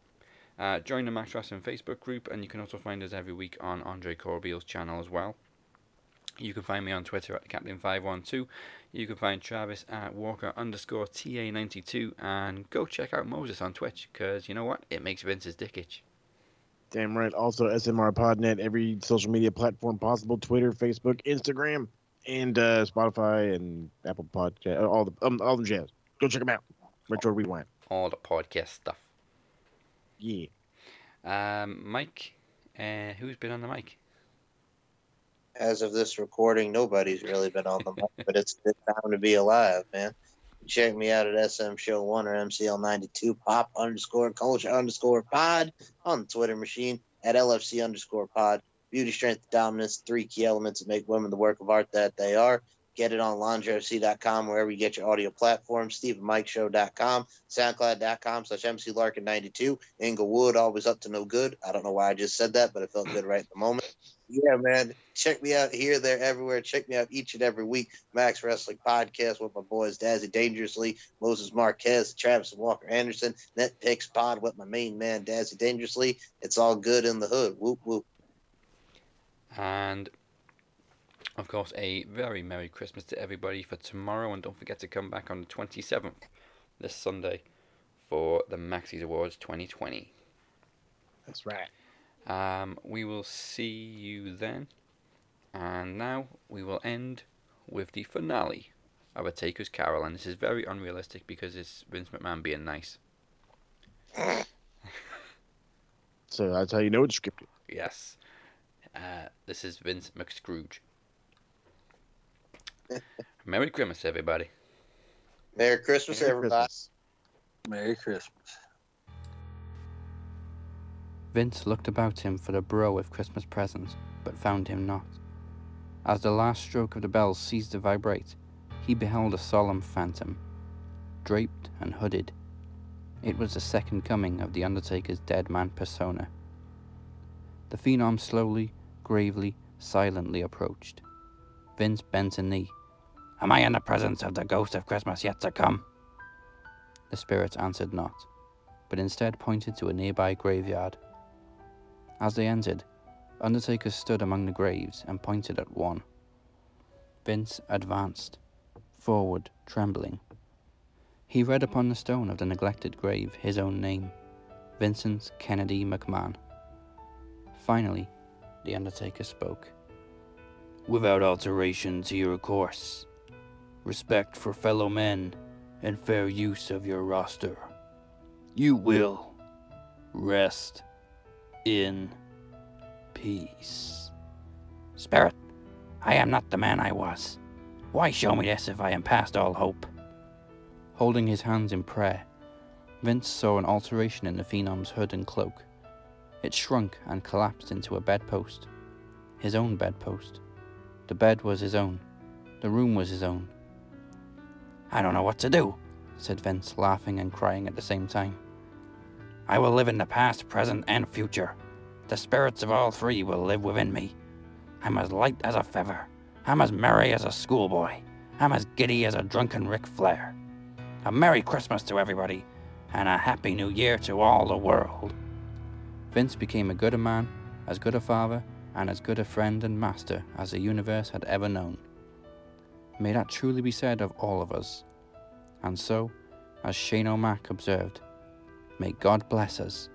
Uh, join the Max Wrestling Facebook group, and you can also find us every week on Andre Corbeil's channel as well. You can find me on Twitter at Captain512. You can find Travis at Walker underscore TA92, and go check out Moses on Twitch, because you know what? It makes Vince's dick itch. Damn right. Also, SMR Podnet, every social media platform possible Twitter, Facebook, Instagram, and uh, Spotify and Apple Podcast, all the um, all the jazz. Go check them out. Retro Rewind. All the podcast stuff. Yeah. Um, Mike, uh, who's been on the mic? As of this recording, nobody's really been on the mic, but it's a good time to be alive, man. Check me out at SM Show One or MCL92 Pop underscore Culture underscore Pod on the Twitter machine at LFC underscore Pod. Beauty, strength, dominance, three key elements that make women the work of art that they are. Get it on LaundryFC.com, wherever you get your audio platforms, StephenMikeShow.com, SoundCloud.com slash MCLarkin92, Inglewood, always up to no good. I don't know why I just said that, but it felt good right at the moment. Yeah, man. Check me out here, there, everywhere. Check me out each and every week. Max Wrestling Podcast with my boys Dazzy Dangerously, Moses Marquez, Travis Walker Anderson, Net Picks Pod with my main man Dazzy Dangerously. It's all good in the hood. Whoop whoop. And of course, a very Merry Christmas to everybody for tomorrow. And don't forget to come back on the 27th, this Sunday, for the Maxis Awards 2020. That's right. Um, we will see you then. And now we will end with the finale of A Taker's Carol. And this is very unrealistic because it's Vince McMahon being nice. So that's how you know it's scripted. Yes. Uh, this is Vince McScrooge. Merry Christmas, everybody. Merry Christmas, Merry everybody. Christmas. Merry Christmas. Vince looked about him for the bro of Christmas presents, but found him not. As the last stroke of the bell ceased to vibrate, he beheld a solemn phantom, draped and hooded. It was the second coming of the Undertaker's dead man persona. The Phenom slowly, gravely, silently approached. Vince bent a knee. Am I in the presence of the ghost of Christmas yet to come? The spirit answered not, but instead pointed to a nearby graveyard. As they entered, Undertaker stood among the graves and pointed at one. Vince advanced, forward, trembling. He read upon the stone of the neglected grave his own name, Vincent Kennedy McMahon. Finally, the Undertaker spoke. Without alteration to your course, respect for fellow men, and fair use of your roster, you will rest in peace. Spirit, I am not the man I was. Why show me this if I am past all hope? Holding his hands in prayer, Vince saw an alteration in the Phenom's hood and cloak. It shrunk and collapsed into a bedpost. His own bedpost. The bed was his own. The room was his own. I don't know what to do, said Vince, laughing and crying at the same time. I will live in the past, present, and future. The spirits of all three will live within me. I'm as light as a feather. I'm as merry as a schoolboy. I'm as giddy as a drunken Ric Flair. A Merry Christmas to everybody, and a Happy New Year to all the world. Vince became a gooder man, as good a father, and as good a friend and master as the universe had ever known. May that truly be said of all of us. And so, as Shane O'Mac observed, may God bless us,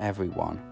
everyone.